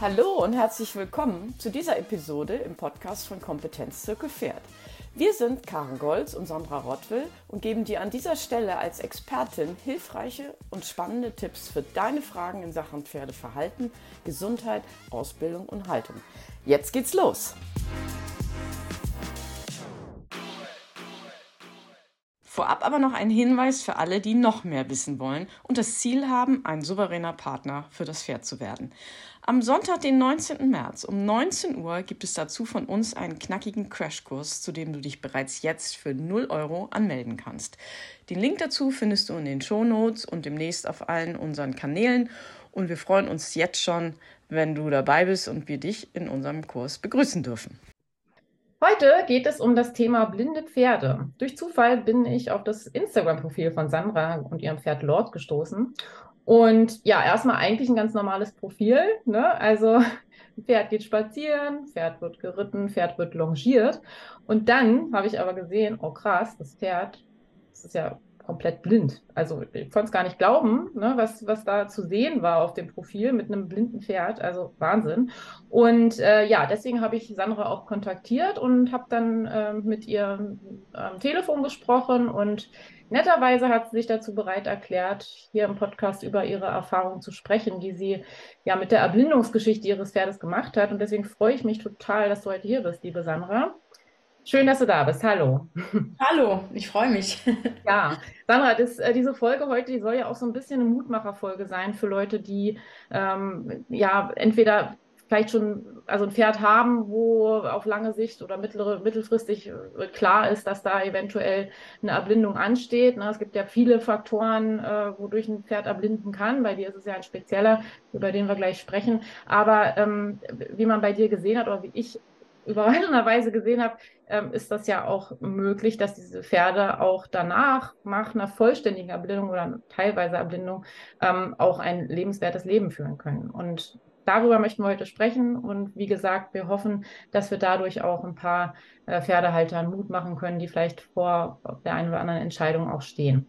Hallo und herzlich willkommen zu dieser Episode im Podcast von Kompetenz Zirkel Pferd. Wir sind Karen Golz und Sandra Rottwill und geben dir an dieser Stelle als Expertin hilfreiche und spannende Tipps für deine Fragen in Sachen Pferdeverhalten, Gesundheit, Ausbildung und Haltung. Jetzt geht's los! Vorab aber noch ein Hinweis für alle, die noch mehr wissen wollen und das Ziel haben, ein souveräner Partner für das Pferd zu werden. Am Sonntag, den 19. März um 19 Uhr gibt es dazu von uns einen knackigen Crashkurs, zu dem du dich bereits jetzt für 0 Euro anmelden kannst. Den Link dazu findest du in den Show Notes und demnächst auf allen unseren Kanälen und wir freuen uns jetzt schon, wenn du dabei bist und wir dich in unserem Kurs begrüßen dürfen. Heute geht es um das Thema blinde Pferde. Durch Zufall bin ich auf das Instagram-Profil von Sandra und ihrem Pferd Lord gestoßen. Und ja, erstmal eigentlich ein ganz normales Profil. Ne? Also Pferd geht spazieren, Pferd wird geritten, Pferd wird longiert. Und dann habe ich aber gesehen, oh krass, das Pferd, das ist ja komplett blind. Also ich konnte es gar nicht glauben, ne, was, was da zu sehen war auf dem Profil mit einem blinden Pferd. Also Wahnsinn. Und äh, ja, deswegen habe ich Sandra auch kontaktiert und habe dann äh, mit ihr am Telefon gesprochen und netterweise hat sie sich dazu bereit erklärt, hier im Podcast über ihre Erfahrungen zu sprechen, die sie ja mit der Erblindungsgeschichte ihres Pferdes gemacht hat. Und deswegen freue ich mich total, dass du heute hier bist, liebe Sandra. Schön, dass du da bist. Hallo. Hallo, ich freue mich. Ja, Sandra, das, äh, diese Folge heute, die soll ja auch so ein bisschen eine Mutmacherfolge sein für Leute, die ähm, ja entweder vielleicht schon also ein Pferd haben, wo auf lange Sicht oder mittlere, mittelfristig äh, klar ist, dass da eventuell eine Erblindung ansteht. Ne? Es gibt ja viele Faktoren, äh, wodurch ein Pferd erblinden kann. Bei dir ist es ja ein spezieller, über den wir gleich sprechen. Aber ähm, wie man bei dir gesehen hat oder wie ich überraschenderweise gesehen habe, ähm, ist das ja auch möglich, dass diese Pferde auch danach, nach einer vollständigen Erblindung oder teilweise Erblindung, ähm, auch ein lebenswertes Leben führen können. Und darüber möchten wir heute sprechen. Und wie gesagt, wir hoffen, dass wir dadurch auch ein paar äh, Pferdehaltern Mut machen können, die vielleicht vor der einen oder anderen Entscheidung auch stehen.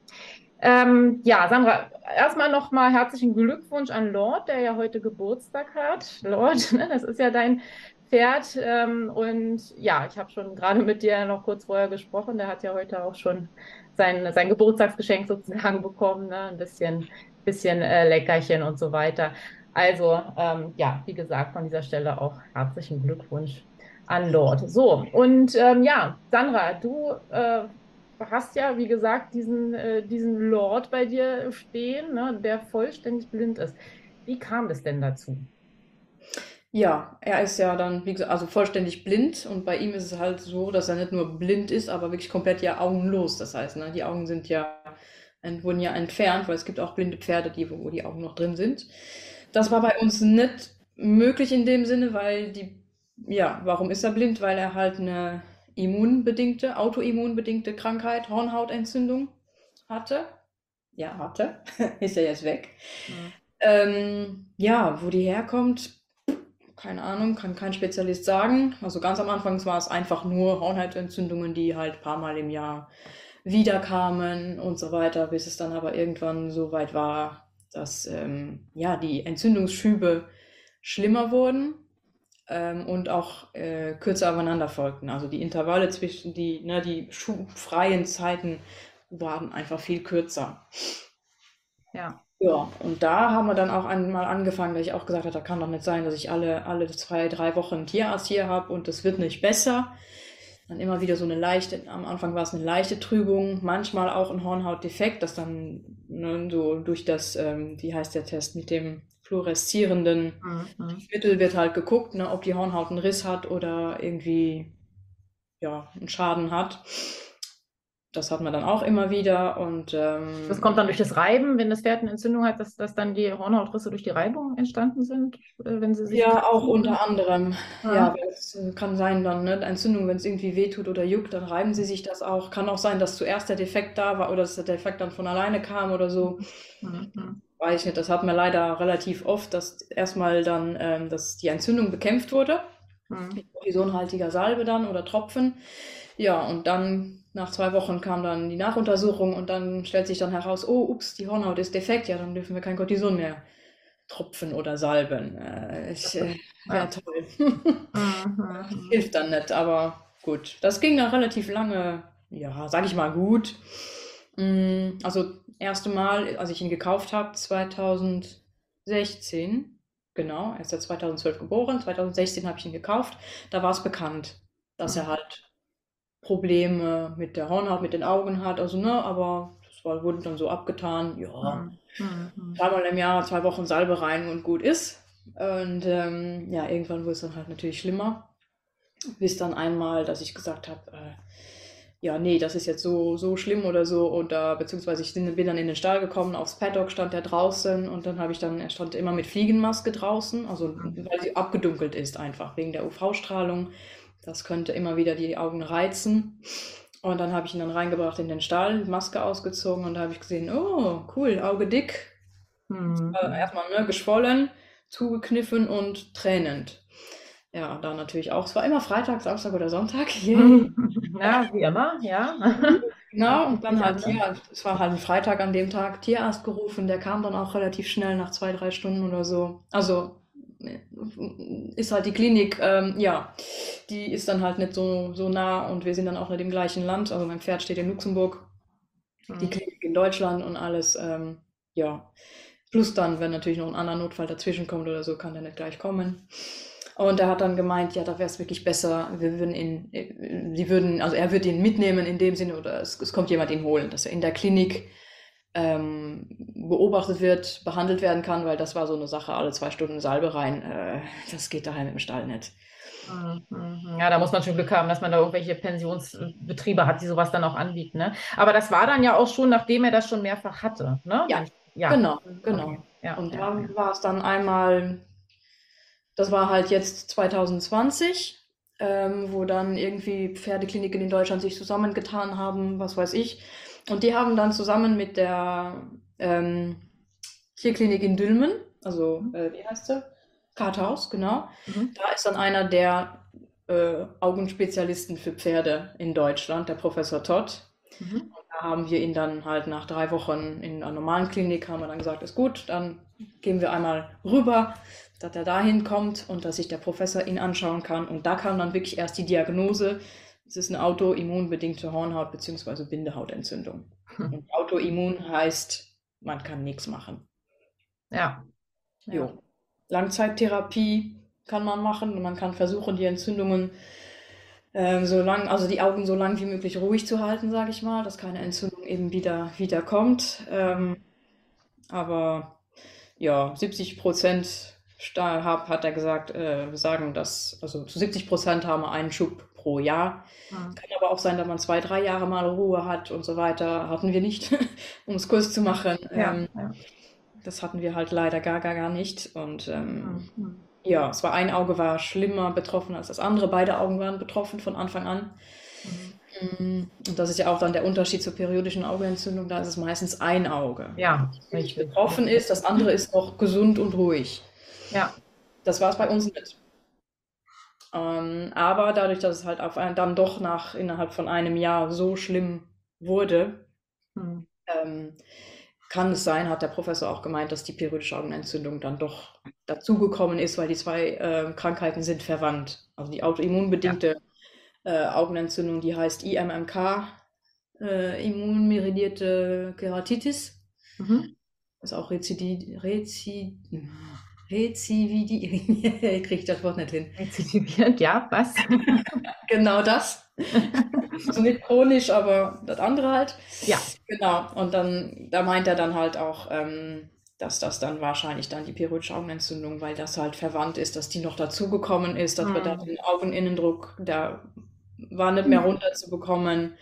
Ähm, ja, Sandra, erstmal nochmal herzlichen Glückwunsch an Lord, der ja heute Geburtstag hat. Lord, ne, das ist ja dein Pferd. Ähm, und ja, ich habe schon gerade mit dir noch kurz vorher gesprochen. Der hat ja heute auch schon sein, sein Geburtstagsgeschenk sozusagen bekommen. Ne? Ein bisschen, bisschen äh, Leckerchen und so weiter. Also ähm, ja, wie gesagt, von dieser Stelle auch herzlichen Glückwunsch an Lord. So, und ähm, ja, Sandra, du äh, hast ja, wie gesagt, diesen, äh, diesen Lord bei dir stehen, ne, der vollständig blind ist. Wie kam das denn dazu? Ja, er ist ja dann, wie gesagt, also vollständig blind und bei ihm ist es halt so, dass er nicht nur blind ist, aber wirklich komplett ja augenlos. Das heißt, ne, die Augen sind ja, wurden ja entfernt, weil es gibt auch blinde Pferde, die, wo die Augen noch drin sind. Das war bei uns nicht möglich in dem Sinne, weil die, ja, warum ist er blind? Weil er halt eine immunbedingte, autoimmunbedingte Krankheit, Hornhautentzündung hatte. Ja, hatte. ist ja jetzt weg. Mhm. Ähm, ja, wo die herkommt, keine Ahnung, kann kein Spezialist sagen. Also ganz am Anfang war es einfach nur Hornhautentzündungen, die halt ein paar Mal im Jahr wiederkamen und so weiter, bis es dann aber irgendwann so weit war, dass ähm, ja, die Entzündungsschübe schlimmer wurden ähm, und auch äh, kürzer aufeinander folgten. Also die Intervalle zwischen die, ne, die schubfreien Zeiten waren einfach viel kürzer. Ja. Ja, und da haben wir dann auch einmal angefangen, dass ich auch gesagt habe, da kann doch nicht sein, dass ich alle, alle zwei, drei Wochen einen Tierarzt hier habe und es wird nicht besser. Dann immer wieder so eine leichte, am Anfang war es eine leichte Trübung, manchmal auch ein Hornhautdefekt, das dann ne, so durch das, ähm, wie heißt der Test, mit dem fluoreszierenden mhm. Mittel wird halt geguckt, ne, ob die Hornhaut einen Riss hat oder irgendwie ja, einen Schaden hat. Das hat man dann auch immer wieder und ähm, das kommt dann durch das Reiben, wenn das Pferd eine Entzündung hat, dass, dass dann die Hornhautrisse durch die Reibung entstanden sind, äh, wenn sie sich ja auch unter anderem ah. ja, es kann sein dann ne, Entzündung, wenn es irgendwie wehtut oder juckt, dann reiben sie sich das auch. Kann auch sein, dass zuerst der Defekt da war oder dass der Defekt dann von alleine kam oder so. Mhm. Weiß ich nicht. Das hat man leider relativ oft, dass erstmal dann, ähm, dass die Entzündung bekämpft wurde mhm. mit kortisonhaltiger Salbe dann oder Tropfen. Ja, und dann nach zwei Wochen kam dann die Nachuntersuchung und dann stellt sich dann heraus, oh, ups, die Hornhaut ist defekt, ja, dann dürfen wir kein Cortison mehr Tropfen oder Salben. Äh, ich, äh, wäre toll. Mhm. Hilft dann nicht, aber gut. Das ging dann relativ lange, ja, sag ich mal gut. Mm, also, erste Mal, als ich ihn gekauft habe, 2016, genau, er ist ja 2012 geboren, 2016 habe ich ihn gekauft, da war es bekannt, dass er halt Probleme mit der Hornhaut, mit den Augen hat, also ne, aber das war, wurde dann so abgetan, ja, mhm. zweimal im Jahr, zwei Wochen Salbe rein und gut ist. Und ähm, ja, irgendwann wurde es dann halt natürlich schlimmer, bis dann einmal, dass ich gesagt habe, äh, ja, nee, das ist jetzt so, so schlimm oder so. Oder beziehungsweise ich bin dann in den Stall gekommen, aufs Paddock stand er draußen und dann habe ich dann, er stand immer mit Fliegenmaske draußen, also weil sie abgedunkelt ist einfach wegen der UV-Strahlung. Das könnte immer wieder die Augen reizen. Und dann habe ich ihn dann reingebracht in den Stall, Maske ausgezogen und da habe ich gesehen, oh, cool, Auge dick. Mhm. Äh, erstmal ne, geschwollen, zugekniffen und tränend. Ja, da natürlich auch. Es war immer Freitag, Samstag oder Sonntag. ja, wie immer, ja. Genau, und dann halt, ja, es war halt ein Freitag an dem Tag, Tierarzt gerufen, der kam dann auch relativ schnell nach zwei, drei Stunden oder so. Also ist halt die Klinik, ähm, ja, die ist dann halt nicht so, so nah und wir sind dann auch nicht im gleichen Land. Also mein Pferd steht in Luxemburg, mhm. die Klinik in Deutschland und alles, ähm, ja. Plus dann, wenn natürlich noch ein anderer Notfall dazwischen kommt oder so, kann der nicht gleich kommen. Und er hat dann gemeint, ja, da wäre es wirklich besser, wir würden ihn, äh, sie würden, also er würde ihn mitnehmen in dem Sinne, oder es, es kommt jemand ihn holen, dass er in der Klinik ähm, beobachtet wird, behandelt werden kann, weil das war so eine Sache, alle zwei Stunden Salbe rein, äh, das geht daheim im Stall nicht. Mhm. Ja, da muss man schon Glück haben, dass man da irgendwelche Pensionsbetriebe hat, die sowas dann auch anbieten. Ne? Aber das war dann ja auch schon, nachdem er das schon mehrfach hatte. Ne? Ja, ja. genau, genau. Okay. Ja, und ja, da war es dann einmal das war halt jetzt 2020, ähm, wo dann irgendwie Pferdekliniken in Deutschland sich zusammengetan haben, was weiß ich. Und die haben dann zusammen mit der ähm, Tierklinik in Dülmen, also mhm. äh, wie heißt sie? Karthaus, genau. Mhm. Da ist dann einer der äh, Augenspezialisten für Pferde in Deutschland, der Professor Todd. Mhm. Da haben wir ihn dann halt nach drei Wochen in einer normalen Klinik, haben wir dann gesagt, ist gut, dann gehen wir einmal rüber dass er dahin kommt und dass sich der Professor ihn anschauen kann. Und da kam dann wirklich erst die Diagnose, es ist eine autoimmunbedingte Hornhaut- bzw. Bindehautentzündung. Hm. Und autoimmun heißt, man kann nichts machen. Ja. Jo. Langzeittherapie kann man machen und man kann versuchen, die Entzündungen äh, so lang, also die Augen so lang wie möglich ruhig zu halten, sage ich mal, dass keine Entzündung eben wieder, wieder kommt. Ähm, aber ja, 70 Prozent hat er gesagt, äh, sagen, dass also zu 70 Prozent haben wir einen Schub pro Jahr. Mhm. Kann aber auch sein, dass man zwei, drei Jahre mal Ruhe hat und so weiter. Hatten wir nicht, um es kurz zu machen. Ja, ähm, ja. Das hatten wir halt leider gar, gar, gar nicht. Und ähm, mhm. ja, es war ein Auge war schlimmer betroffen als das andere. Beide Augen waren betroffen von Anfang an. Mhm. Und das ist ja auch dann der Unterschied zur periodischen Augenentzündung. Da ist es meistens ein Auge. Ja, richtig. betroffen ist. Das andere ist noch gesund und ruhig. Ja. Das war es bei uns nicht. Ähm, aber dadurch, dass es halt auf ein, dann doch nach innerhalb von einem Jahr so schlimm wurde, hm. ähm, kann es sein, hat der Professor auch gemeint, dass die periodische Augenentzündung dann doch dazugekommen ist, weil die zwei äh, Krankheiten sind verwandt. Also die autoimmunbedingte ja. äh, Augenentzündung, die heißt IMMK, äh, immunmeridierte Keratitis. Mhm. Ist auch Rezidid, Rezid, Rezividierend, kriege ich das Wort nicht hin. Rezidivierend, ja, was? genau das. also nicht chronisch, aber das andere halt. Ja. Genau. Und dann, da meint er dann halt auch, ähm, dass das dann wahrscheinlich dann die periodische Augenentzündung, weil das halt verwandt ist, dass die noch dazugekommen ist, dass mhm. wir da den Augeninnendruck, der war nicht mehr runterzubekommen.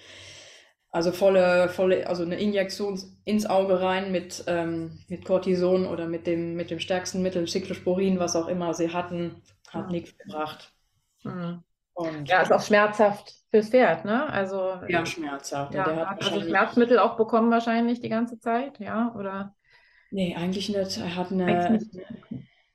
Also volle, volle, also eine Injektion ins Auge rein mit, ähm, mit Cortison oder mit dem, mit dem stärksten Mittel, Cyclosporin, was auch immer sie hatten, hat mhm. nichts gebracht. Mhm. Und, ja, ist auch schmerzhaft fürs Pferd, ne? Also ja, schmerzhaft. Ja, der hat also Schmerzmittel auch bekommen wahrscheinlich die ganze Zeit, ja? Oder? Nee, eigentlich nicht. Er hat eine.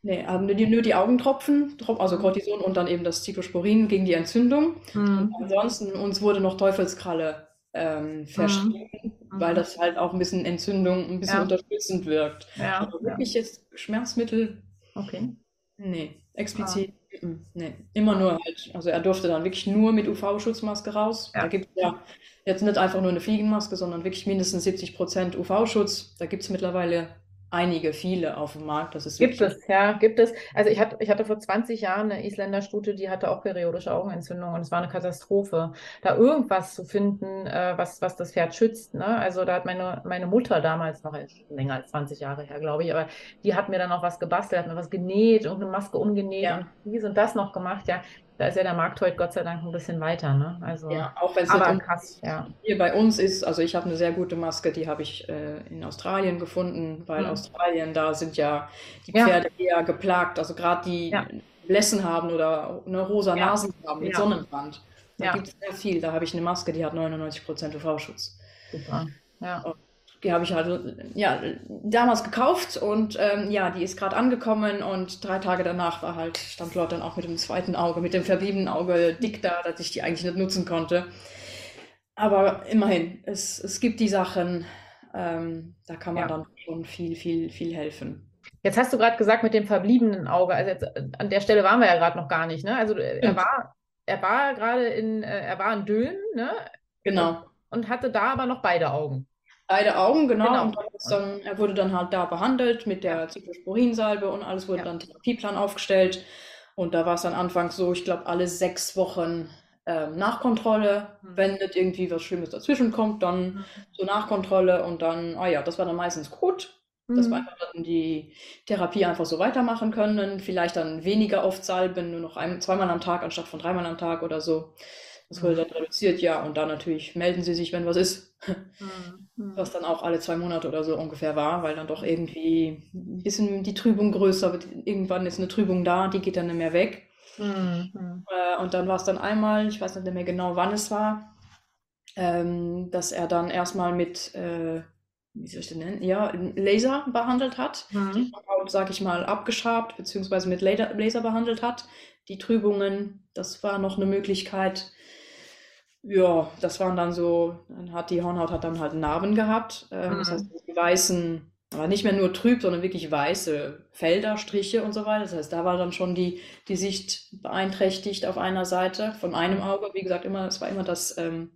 Nee, haben nur die, nur die Augentropfen, also Cortison und dann eben das Cyclosporin gegen die Entzündung. Mhm. ansonsten uns wurde noch Teufelskralle ähm, verschrieben. Mhm. weil das halt auch ein bisschen Entzündung, ein bisschen Ja. unterstützend wirkt. Ja, Aber ja. wirklich jetzt Schmerzmittel, Okay. nee, explizit, mm, nee. Immer nur halt, also er durfte dann wirklich nur mit UV-Schutzmaske raus. Ja. Da gibt es ja jetzt nicht einfach nur eine Fliegenmaske, sondern wirklich mindestens 70% UV-Schutz. Da gibt es mittlerweile einige, viele auf dem Markt. Das ist Gibt es, ja, gibt es. Also ich hatte, ich hatte vor 20 Jahren eine Isländerstute, die hatte auch periodische Augenentzündung und es war eine Katastrophe, da irgendwas zu finden, äh, was, was das Pferd schützt. Ne? Also da hat meine, meine Mutter damals noch, länger als 20 Jahre her, glaube ich, aber die hat mir dann auch was gebastelt, hat mir was genäht, irgendeine Maske umgenäht Ja. und dies und das noch gemacht. Ja, da ist ja der Markt heute Gott sei Dank ein bisschen weiter. Ne? Also, Ja, auch wenn es aber krass, ja. Hier bei uns ist, also ich habe eine sehr gute Maske, die habe ich äh, in Australien gefunden, weil Mhm. Australien, da sind ja die Ja. Pferde eher geplagt, also gerade die Ja. Blässen haben oder eine rosa Ja. Nasen haben mit Ja. Sonnenbrand. Da Ja. gibt es sehr viel. Da habe ich eine Maske, die hat 99% UV-Schutz. Super. Ja. Die habe ich halt ja, damals gekauft und ähm, ja, die ist gerade angekommen und drei Tage danach war halt, stand Lord dann auch mit dem zweiten Auge, mit dem verbliebenen Auge dick da, dass ich die eigentlich nicht nutzen konnte. Aber immerhin, es, es gibt die Sachen, ähm, da kann man Ja. dann schon viel, viel, viel helfen. Jetzt hast du gerade gesagt mit dem verbliebenen Auge. Also jetzt, äh, an der Stelle waren wir ja gerade noch gar nicht. Ne? Also äh, er war, er war gerade in, äh, er war in Dülmen, ne? Genau. Und hatte da aber noch beide Augen. Beide Augen, genau. Genau. Und dann ist dann, er wurde dann halt da behandelt mit der Cyclosporinsalbe und alles wurde Ja. dann Therapieplan aufgestellt. Und da war es dann anfangs so, ich glaube, alle sechs Wochen ähm, Nachkontrolle. Mhm. Wenn nicht irgendwie was Schlimmes dazwischen kommt, dann so Nachkontrolle und dann, ah ja, das war dann meistens gut. Dass wir Mhm. einfach dann die Therapie einfach so weitermachen können. Vielleicht dann weniger oft salben, nur noch ein, zweimal am Tag anstatt von dreimal am Tag oder so. Das wurde dann reduziert, ja. Und dann natürlich melden Sie sich, wenn was ist. Mhm. Mhm. Was dann auch alle zwei Monate oder so ungefähr war, weil dann doch irgendwie ein bisschen die Trübung größer wird. Irgendwann ist eine Trübung da, die geht dann nicht mehr weg. Mhm. Und dann war es dann einmal, ich weiß nicht mehr genau, wann es war, ähm, dass er dann erstmal mit, äh, wie soll ich den nennen? Ja, Laser behandelt hat. Mhm. Sag ich mal, abgeschabt, beziehungsweise mit Laser, Laser behandelt hat. Die Trübungen, das war noch eine Möglichkeit. Ja, das waren dann so, dann hat die Hornhaut hat dann halt Narben gehabt. Ähm, Das Mhm. heißt, die weißen, aber nicht mehr nur trüb, sondern wirklich weiße Felder, Striche und so weiter. Das heißt, da war dann schon die, die Sicht beeinträchtigt auf einer Seite von einem Auge. Wie gesagt, immer, es war immer das, ähm,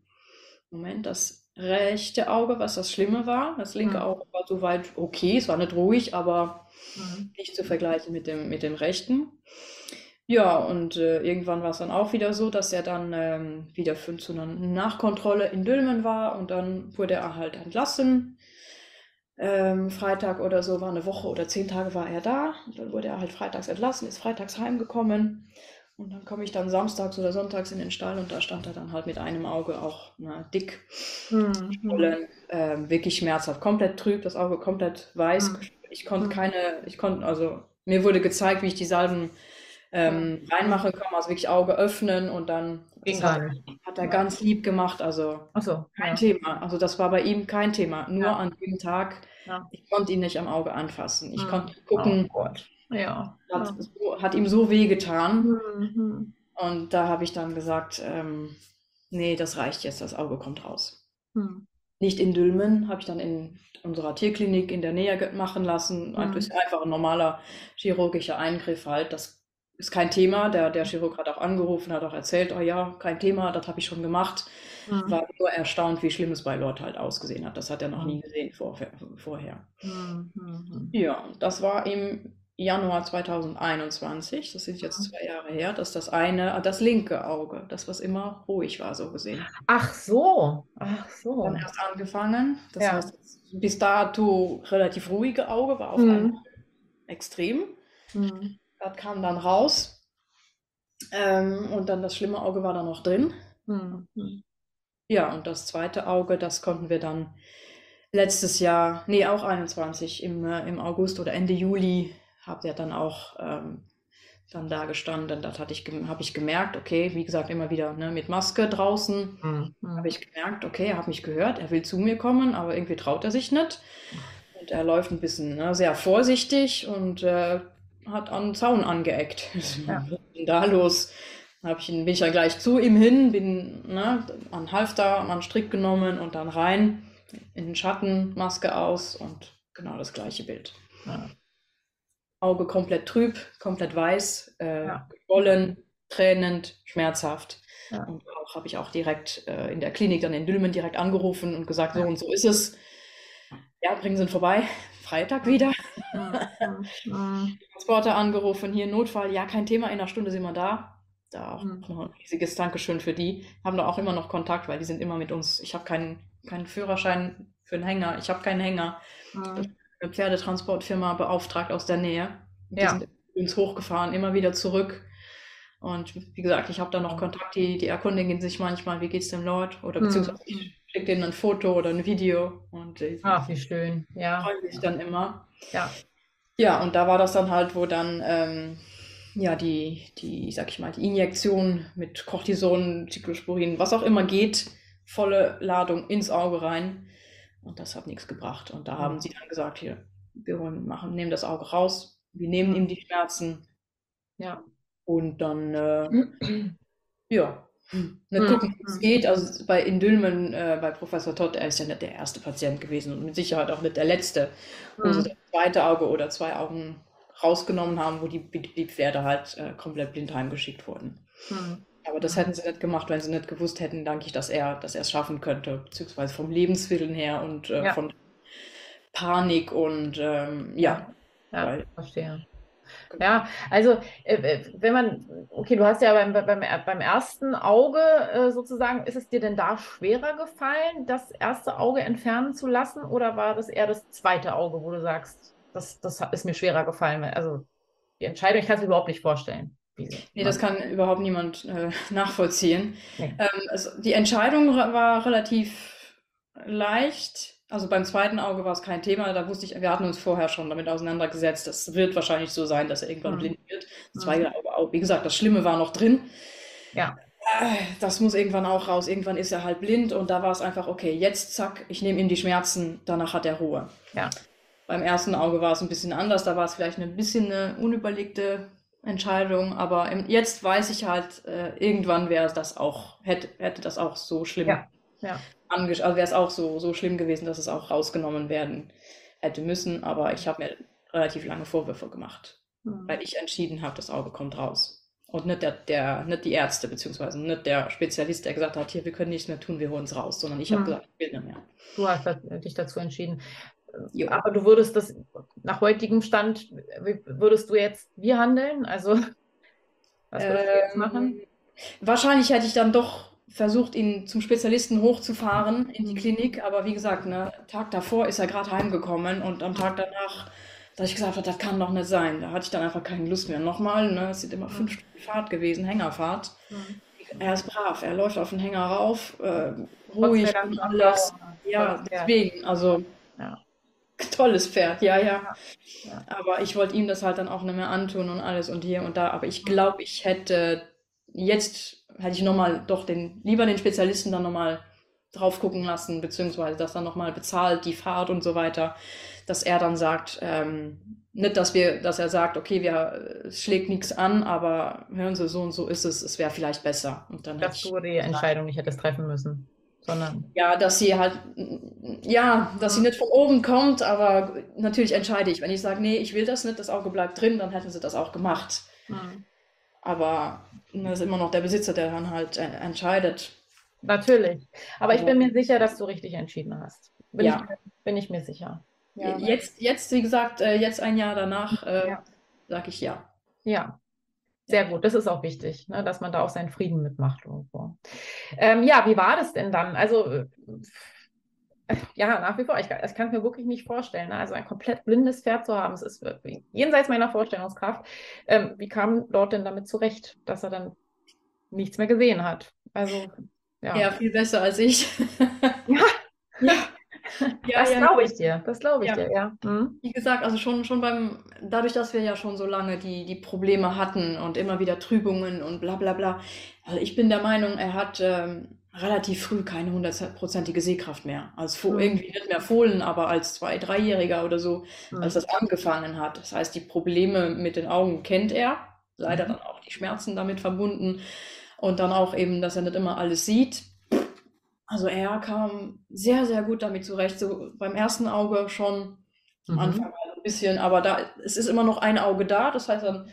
Moment, das rechte Auge, was das Schlimme war. Das linke Mhm. Auge war soweit okay, es war nicht ruhig, aber Mhm. nicht zu vergleichen mit dem, mit dem rechten. Ja, und äh, irgendwann war es dann auch wieder so, dass er dann ähm, wieder für, zu einer Nachkontrolle in Dülmen war und dann wurde er halt entlassen. Ähm, Freitag oder so war eine Woche oder zehn Tage war er da. Und dann wurde er halt freitags entlassen, ist freitags heimgekommen. Und dann komme ich dann samstags oder sonntags in den Stall und da stand er dann halt mit einem Auge auch na, dick, Mhm. Ähm, wirklich schmerzhaft, komplett trüb, das Auge komplett weiß. Mhm. Ich konnte Mhm. keine, ich konnte, also mir wurde gezeigt, wie ich die Salben ähm, reinmachen kann, also wirklich Auge öffnen und dann das hat, hat er ganz lieb gemacht, also Achso. kein Ja. Thema. Also das war bei ihm kein Thema, nur Ja. an dem Tag, Ja. ich konnte ihn nicht am Auge anfassen. Ich Mhm. konnte gucken, Oh Gott. Ja. hat, so, hat ihm so weh getan. Mhm. Und da habe ich dann gesagt, ähm, nee, das reicht jetzt, das Auge kommt raus. Mhm. Nicht in Dülmen, habe ich dann in unserer Tierklinik in der Nähe machen lassen. Mhm. Ein bisschen einfach ein normaler chirurgischer Eingriff halt. Das ist kein Thema. Der, der Chirurg hat auch angerufen, hat auch erzählt, oh ja, kein Thema, das habe ich schon gemacht. Mhm. War nur erstaunt, wie schlimm es bei Lord halt ausgesehen hat. Das hat er noch Mhm. nie gesehen vorher. vorher. Mhm. Ja, das war im Januar 2021. Das sind jetzt zwei Jahre her. Das ist das eine, das linke Auge, das, was immer ruhig war, so gesehen. Ach so. Ach so. Dann erst angefangen. Das Ja. heißt, bis dato relativ ruhige Auge war auf Mhm. einmal extrem. Mhm. Das kam dann raus. Ähm, und dann das schlimme Auge war da noch drin. Mhm. Ja, und das zweite Auge, das konnten wir dann letztes Jahr, nee, auch 21, im, äh, im August oder Ende Juli, habt ihr dann auch ähm, dann da gestanden. Das hatte ich, habe ich gemerkt, okay, wie gesagt, immer wieder ne, mit Maske draußen. Mhm. habe ich gemerkt, okay, er hat mich gehört, er will zu mir kommen, aber irgendwie traut er sich nicht. Und er läuft ein bisschen ne, sehr vorsichtig und äh, hat an den Zaun angeeckt. Ja. Was ist denn da los? Dann hab ich ihn, bin ich ja gleich zu ihm hin, bin ne, an Halfter, an Strick genommen und dann rein. in den Schatten, Maske aus und genau das gleiche Bild. Ja. Auge komplett trüb, komplett weiß, äh, Ja. geschwollen, tränend, schmerzhaft. Ja. Und auch habe ich auch direkt äh, in der Klinik dann in Dülmen direkt angerufen und gesagt, so und so ist es. Ja, bringen Sie ihn vorbei. Freitag wieder. Mhm. Mhm. Transporter angerufen, hier Notfall, ja, kein Thema, in einer Stunde sind wir da. Da auch Mhm. noch ein riesiges Dankeschön für die. Haben da auch immer noch Kontakt, weil die sind immer mit uns. Ich habe keinen, keinen Führerschein für einen Hänger. Ich habe keinen Hänger. Mhm. Eine Pferdetransportfirma beauftragt aus der Nähe. Die Ja. sind uns hochgefahren, immer wieder zurück. Und wie gesagt, ich habe da noch Mhm. Kontakt, die, die erkundigen sich manchmal, wie geht's dem Lord? Oder Mhm. beziehungsweise ich schicke denen ein Foto oder ein Video und die Ach, wie schön. Ja. freuen sich dann immer. Ja. Ja, und da war das dann halt, wo dann ähm, ja die, die, sag ich mal, die Injektion mit Cortison, Cyclosporin, was auch immer geht, volle Ladung ins Auge rein. Und das hat nichts gebracht. Und da haben sie dann gesagt, hier, wir wollen machen, nehmen das Auge raus, wir nehmen ihm die Schmerzen Ja. und dann äh, ja. Nicht Mhm. gucken, wie es Mhm. geht. Also bei in Dülmen, äh, bei Professor Todd, er ist ja nicht der erste Patient gewesen und mit Sicherheit auch nicht der letzte, wo sie Mhm. das zweite Auge oder zwei Augen rausgenommen haben, wo die, die Pferde halt äh, komplett blind heimgeschickt wurden. Mhm. Aber das Mhm. hätten sie nicht gemacht, wenn sie nicht gewusst hätten, denke ich, dass er, dass er es schaffen könnte, beziehungsweise vom Lebenswillen her und äh, Ja. von Panik und ähm, ja, Ja, Weil- verstehe. Ja, also äh, äh, wenn man, okay, du hast ja beim, beim, beim ersten Auge äh, sozusagen, ist es dir denn da schwerer gefallen, das erste Auge entfernen zu lassen oder war das eher das zweite Auge, wo du sagst, das, das ist mir schwerer gefallen? Also die Entscheidung, ich kann es mir überhaupt nicht vorstellen. Nee, das kann überhaupt niemand äh, nachvollziehen. Nee. Ähm, es, die Entscheidung war relativ leicht. Also beim zweiten Auge war es kein Thema. Da wusste ich, wir hatten uns vorher schon damit auseinandergesetzt. Das wird wahrscheinlich so sein, dass er irgendwann Mhm. blind wird. Das Mhm. zweite Auge auch. Wie gesagt, das Schlimme war noch drin. Ja. Äh, Das muss irgendwann auch raus. Irgendwann ist er halt blind und da war es einfach, okay, jetzt zack, ich nehme ihm die Schmerzen, danach hat er Ruhe. Ja. Beim ersten Auge war es ein bisschen anders, da war es vielleicht ein bisschen eine unüberlegte Entscheidung, aber im, jetzt weiß ich halt, äh, irgendwann wäre das auch, hätte, hätte das auch so schlimm Ja, ja. Angesch also wäre es auch so, so schlimm gewesen, dass es auch rausgenommen werden hätte müssen, aber ich habe mir relativ lange Vorwürfe gemacht, Mhm. weil ich entschieden habe, das Auge kommt raus. Und nicht, der, der, nicht die Ärzte, beziehungsweise nicht der Spezialist, der gesagt hat, hier, wir können nichts mehr tun, wir holen es raus, sondern ich habe Mhm. gesagt, ich will nicht mehr. Du hast dich dazu entschieden. Jo. Aber du würdest das nach heutigem Stand, würdest du jetzt wie handeln? Also, was würdest du jetzt Ähm, machen? Wahrscheinlich hätte ich dann doch versucht, ihn zum Spezialisten hochzufahren in die Mhm. Klinik, aber wie gesagt, ne, Tag davor ist er gerade heimgekommen und am Tag danach, da ich gesagt habe, das kann doch nicht sein, da hatte ich dann einfach keine Lust mehr. Nochmal, ne, es sind immer fünf. Stunden Fahrt gewesen, Hängerfahrt. Mhm. Er ist brav, er läuft auf den Hänger rauf, äh, ruhig alles. Ja, deswegen, also Ja. tolles Pferd, ja, ja. Ja. Aber ich wollte ihm das halt dann auch nicht mehr antun und alles und hier und da. Aber ich glaube, ich hätte jetzt hätte ich nochmal doch den, lieber den Spezialisten dann nochmal drauf gucken lassen, beziehungsweise das dann nochmal bezahlt, die Fahrt und so weiter, dass er dann sagt, ähm, nicht, dass wir, dass er sagt, okay, wir, es schlägt nichts an, aber hören Sie, so und so ist es, es wäre vielleicht besser. Und dann hätte Dass ich, du die Entscheidung nicht hättest treffen müssen, sondern ja, dass sie halt, ja, dass sie nicht von oben kommt, aber natürlich entscheide ich. Wenn ich sage, nee, ich will das nicht, das Auge bleibt drin, dann hätten sie das auch gemacht. Mhm. Aber das ist immer noch der Besitzer, der dann halt äh, entscheidet. natürlich. Aber ich Aber- bin mir sicher, dass du richtig entschieden hast. Bin, Ja. ich, mir- bin ich mir sicher. Ja. Jetzt, jetzt, wie gesagt, äh, jetzt ein Jahr danach, äh, Ja. sage ich ja. Ja, sehr gut. Das ist auch wichtig, ne, dass man da auch seinen Frieden mitmacht irgendwo. Ähm, ja, wie war das denn dann? Also, äh, ja, nach wie vor, ich, kann- ich kann es mir wirklich nicht vorstellen. Ne? Also ein komplett blindes Pferd zu haben, es ist wirklich jenseits meiner Vorstellungskraft. Ähm, wie kam Lord denn damit zurecht, dass er dann nichts mehr gesehen hat? Also, ja. Ja, viel besser als ich. Ja. ja. Ja, das ja. glaube ich dir. Das glaube ich Ja. dir, ja. Hm? Wie gesagt, also schon, schon beim, dadurch, dass wir ja schon so lange die, die Probleme hatten und immer wieder Trübungen und bla bla bla. Also ich bin der Meinung, er hat ähm, relativ früh keine hundertprozentige Sehkraft mehr. Also Mhm. irgendwie nicht mehr Fohlen, aber als Zwei-, Dreijähriger oder so, Hm. als das angefangen hat. Das heißt, die Probleme mit den Augen kennt er. Leider Mhm. dann auch die Schmerzen damit verbunden. Und dann auch eben, dass er nicht immer alles sieht. Also er kam sehr, sehr gut damit zurecht. So beim ersten Auge schon am Mhm. Anfang ein bisschen, aber da, es ist immer noch ein Auge da. Das heißt dann,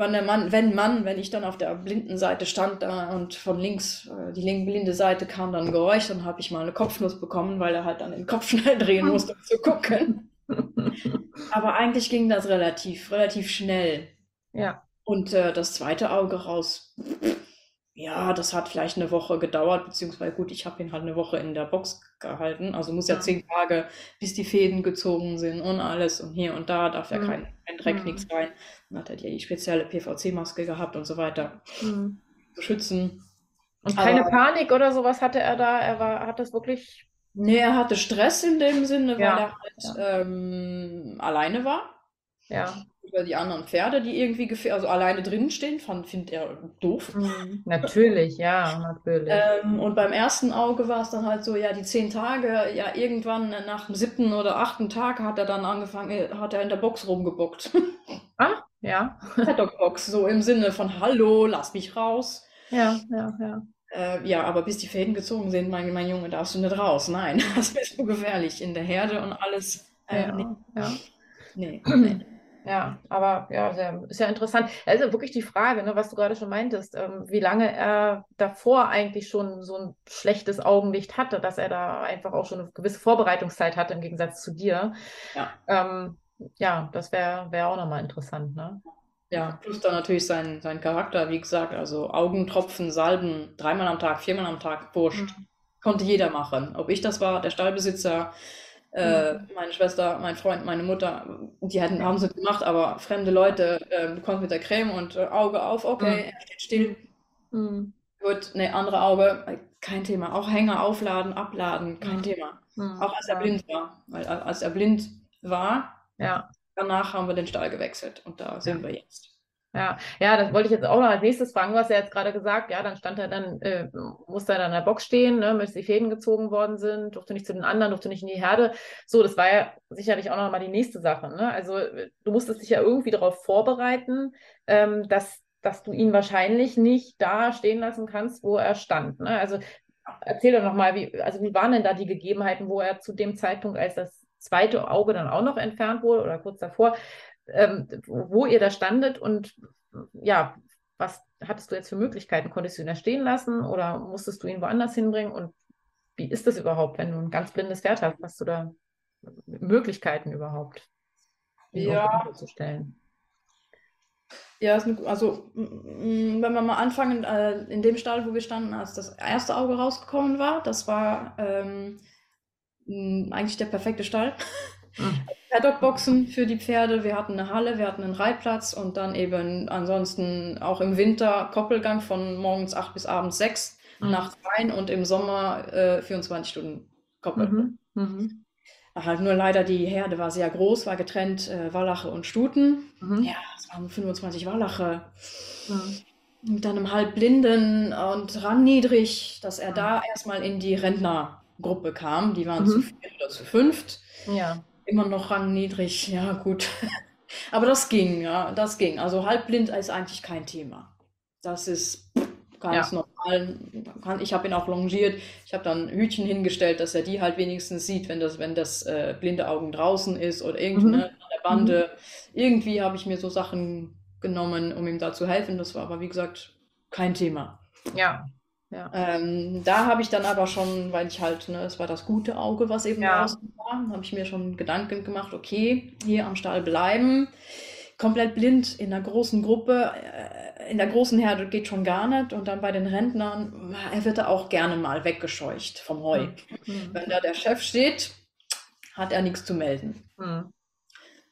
wenn der Mann, wenn Mann, wenn ich dann auf der blinden Seite stand da und von links äh, die linke blinde Seite kam dann ein Geräusch, dann habe ich mal eine Kopfnuss bekommen, weil er halt dann den Kopf schnell drehen musste, um zu gucken. Aber eigentlich ging das relativ, relativ schnell. Ja. Und äh, das zweite Auge raus, ja, das hat vielleicht eine Woche gedauert, beziehungsweise gut, ich habe ihn halt eine Woche in der Box gehalten. Also muss ja Ja. zehn Tage, bis die Fäden gezogen sind und alles und hier und da darf ja Mhm. kein, kein Dreck, Mhm. nichts rein. Dann hat er die spezielle PVC-Maske gehabt und so weiter, Mhm. zu schützen. Und keine Aber- Panik oder sowas hatte er da. Er war, hat das wirklich. Nee, er hatte Stress in dem Sinne, weil Ja, er halt ähm, alleine war. Ja. Über die anderen Pferde, die irgendwie gefähr also alleine drin stehen, findet er doof. Mhm. Natürlich, ja, natürlich. Ähm, und beim ersten Auge war es dann halt so, ja, die zehn Tage, ja, irgendwann nach dem siebten oder achten Tag hat er dann angefangen, äh, hat er in der Box rumgebockt. Ah, ja. Paddock-Box, so im Sinne von, hallo, lass mich raus. Ja, ja, ja. Äh, ja, aber bis die Fäden gezogen sind, mein, mein Junge, darfst du nicht raus. Nein, das ist so gefährlich in der Herde und alles. Äh, nee, Ja, ja. nee, nee. Ja, aber ja, sehr, ist ja interessant. Also wirklich die Frage, ne, was du gerade schon meintest, ähm, wie lange er davor eigentlich schon so ein schlechtes Augenlicht hatte, dass er da einfach auch schon eine gewisse Vorbereitungszeit hatte im Gegensatz zu dir. Ja. Ähm, ja, das wäre wär auch nochmal interessant, ne? Ja, plus dann natürlich sein, sein Charakter, wie gesagt, also Augentropfen, Salben, dreimal am Tag, viermal am Tag, wurscht. Konnte jeder machen. Ob ich das war, der Stallbesitzer, äh, meine Schwester, mein Freund, meine Mutter, die hatten, haben es gemacht, aber fremde Leute, äh, du kommst mit der Creme und äh, Auge auf, okay, er steht still, Mhm. gut, ne, andere Auge, äh, kein Thema. Auch Hänger aufladen, abladen, kein Mhm. Thema. Mhm. Auch als er blind war. Weil äh, als er blind war, Ja. danach haben wir den Stall gewechselt und da sind wir jetzt. Ja, ja, das wollte ich jetzt auch noch als nächstes fragen. Du hast ja jetzt gerade gesagt, ja, dann stand er dann, äh, musste er dann in der Box stehen, ne, bis die Fäden gezogen worden sind, durfte nicht zu den anderen, durfte nicht in die Herde. So, das war ja sicherlich auch noch mal die nächste Sache, ne? Also äh, du musstest dich ja irgendwie darauf vorbereiten, ähm, dass, dass du ihn wahrscheinlich nicht da stehen lassen kannst, wo er stand, ne? Also erzähl doch noch mal, wie, also wie waren denn da die Gegebenheiten, wo er zu dem Zeitpunkt, als das zweite Auge dann auch noch entfernt wurde oder kurz davor, ähm, wo ihr da standet und ja, was hattest du jetzt für Möglichkeiten? Konntest du ihn da stehen lassen oder musstest du ihn woanders hinbringen? Und wie ist das überhaupt, wenn du ein ganz blindes Pferd hast? Hast du da Möglichkeiten überhaupt, ihn Ja. irgendwo hinzustellen? Ja, eine, also wenn wir mal anfangen, äh, in dem Stall, wo wir standen, als das erste Auge rausgekommen war, das war ähm, eigentlich der perfekte Stall. Mhm. Paddockboxen für die Pferde, wir hatten eine Halle, wir hatten einen Reitplatz und dann eben ansonsten auch im Winter Koppelgang von morgens 8 bis abends 6, Mhm. nachts rein und im Sommer äh, 24 Stunden Koppel. Mhm. Mhm. Halt nur leider die Herde war sehr groß, war getrennt, äh, Wallache und Stuten. Mhm. Ja, es waren 25 Wallache. Mhm. Mit einem halbblinden und rangniedrig, dass er da erstmal in die Rentnergruppe kam. Die waren Mhm. zu vier oder zu fünft. Ja. Immer noch rangniedrig, ja gut. Aber das ging, ja, das ging. Also halbblind ist eigentlich kein Thema. Das ist ganz normal. Kann- Ich habe ihn auch longiert. Ich habe dann Hütchen hingestellt, dass er die halt wenigstens sieht, wenn das, wenn das äh, blinde Augen draußen ist oder irgendwie Mhm. an der Bande. Irgendwie habe ich mir so Sachen genommen, um ihm da zu helfen. Das war aber, wie gesagt, kein Thema. Ja. Ja. Ähm, da habe ich dann aber schon, weil ich halt, ne, es war das gute Auge, was eben Ja. draußen war, habe ich mir schon Gedanken gemacht, okay, hier am Stall bleiben, komplett blind in einer großen Gruppe, äh, in der großen Herde geht schon gar nicht und dann bei den Rentnern, er wird da auch gerne mal weggescheucht vom Heu. Mhm. Wenn da der Chef steht, hat er nichts zu melden. Mhm.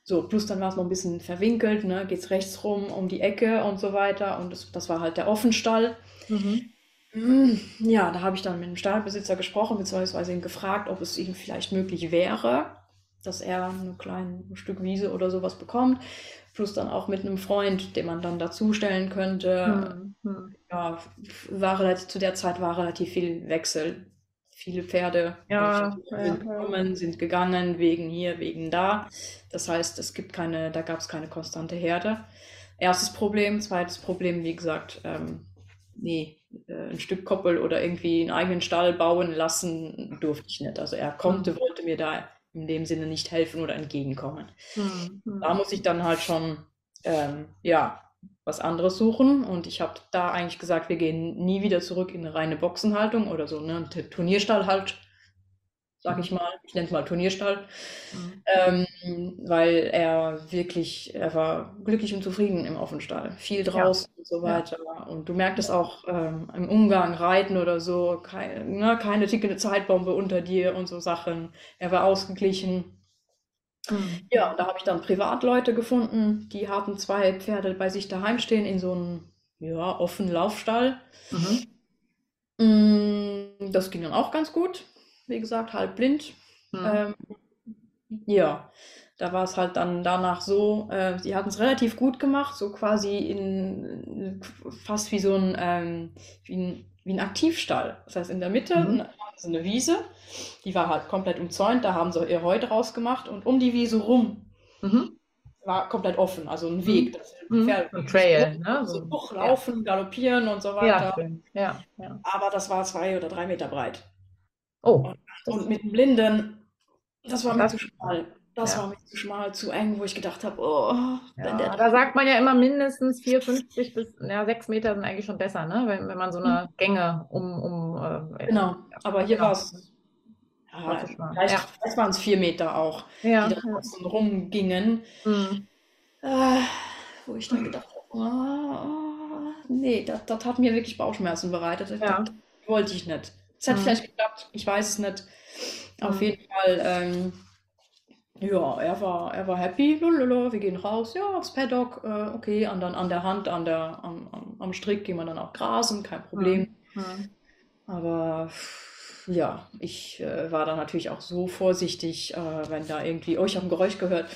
So, plus dann war es noch ein bisschen verwinkelt, ne, geht's rechts rum um die Ecke und so weiter und das, das war halt der Offenstall. Mhm. Mm, Ja, da habe ich dann mit dem Stallbesitzer gesprochen, beziehungsweise ihn gefragt, ob es ihm vielleicht möglich wäre, dass er ein kleines Stück Wiese oder sowas bekommt. Plus dann auch mit einem Freund, den man dann dazustellen könnte. Mhm. Ja, war relativ, zu der Zeit war relativ viel Wechsel. Viele Pferde Ja, sind ja, gekommen, sind gegangen, wegen hier, wegen da. Das heißt, es gibt keine, da gab es keine konstante Herde. Erstes Problem, zweites Problem, wie gesagt, ähm, nee, ein Stück Koppel oder irgendwie einen eigenen Stall bauen lassen, durfte ich nicht. Also er konnte, mhm. wollte mir da in dem Sinne nicht helfen oder entgegenkommen. Mhm. Da muss ich dann halt schon, ähm, ja, was anderes suchen. Und ich habe da eigentlich gesagt, wir gehen nie wieder zurück in eine reine Boxenhaltung oder so, ne? Turnierstall halt sag ich mal. Ich nenne es mal Turnierstall. Mhm. Ähm, weil er wirklich, er war glücklich und zufrieden im Offenstall. Viel draußen ja. und so weiter. Ja. Und du merkst es auch ähm, im Umgang, Reiten oder so, kein, ne, keine tickende Zeitbombe unter dir und so Sachen. Er war ausgeglichen. Mhm. Ja, da habe ich dann Privatleute gefunden, die hatten zwei Pferde bei sich daheim stehen in so einem ja, offenen Laufstall. Mhm. Mm, das ging dann auch ganz gut wie gesagt, halb blind. Mhm. Ähm, ja, da war es halt dann danach so, äh, sie hatten es relativ gut gemacht, so quasi in fast wie so ein, ähm, wie ein, wie ein Aktivstall. Das heißt, in der Mitte mhm. so eine Wiese, die war halt komplett umzäunt, da haben sie ihr Heu draus gemacht und um die Wiese rum mhm. war komplett offen, also ein Weg. Das mhm. Pferd, ein Trail, ne? So hochlaufen, ja. galoppieren und so weiter. Ja, ja, ja. Aber das war zwei oder drei Meter breit. Oh. Und mit dem Blinden, das war mir zu schmal. Das ja. war mir zu schmal, zu eng, wo ich gedacht habe, oh, ja, da sagt man ja immer mindestens 4,50 bis ja, 6 Meter sind eigentlich schon besser, ne? wenn, wenn man so eine hm. Gänge um. um äh, genau, aber hier genau. war es. Ja, vielleicht, ja. vielleicht waren es 4 Meter auch, die da draußen rumgingen. Mhm. Äh, wo ich dann gedacht habe, oh, nee, das, das hat mir wirklich Bauchschmerzen bereitet. Das, das wollte ich nicht. Es hat mhm. vielleicht geklappt, ich weiß es nicht. Auf mhm. jeden Fall, ähm, ja, er war, er war happy, Lululu, wir gehen raus, ja, aufs Paddock, äh, okay, an, dann, an der Hand, an der, am, am, am Strick gehen wir dann auch grasen, kein Problem. Mhm. Aber ja, ich äh, war da natürlich auch so vorsichtig, äh, wenn da irgendwie, oh, ich habe ein Geräusch gehört,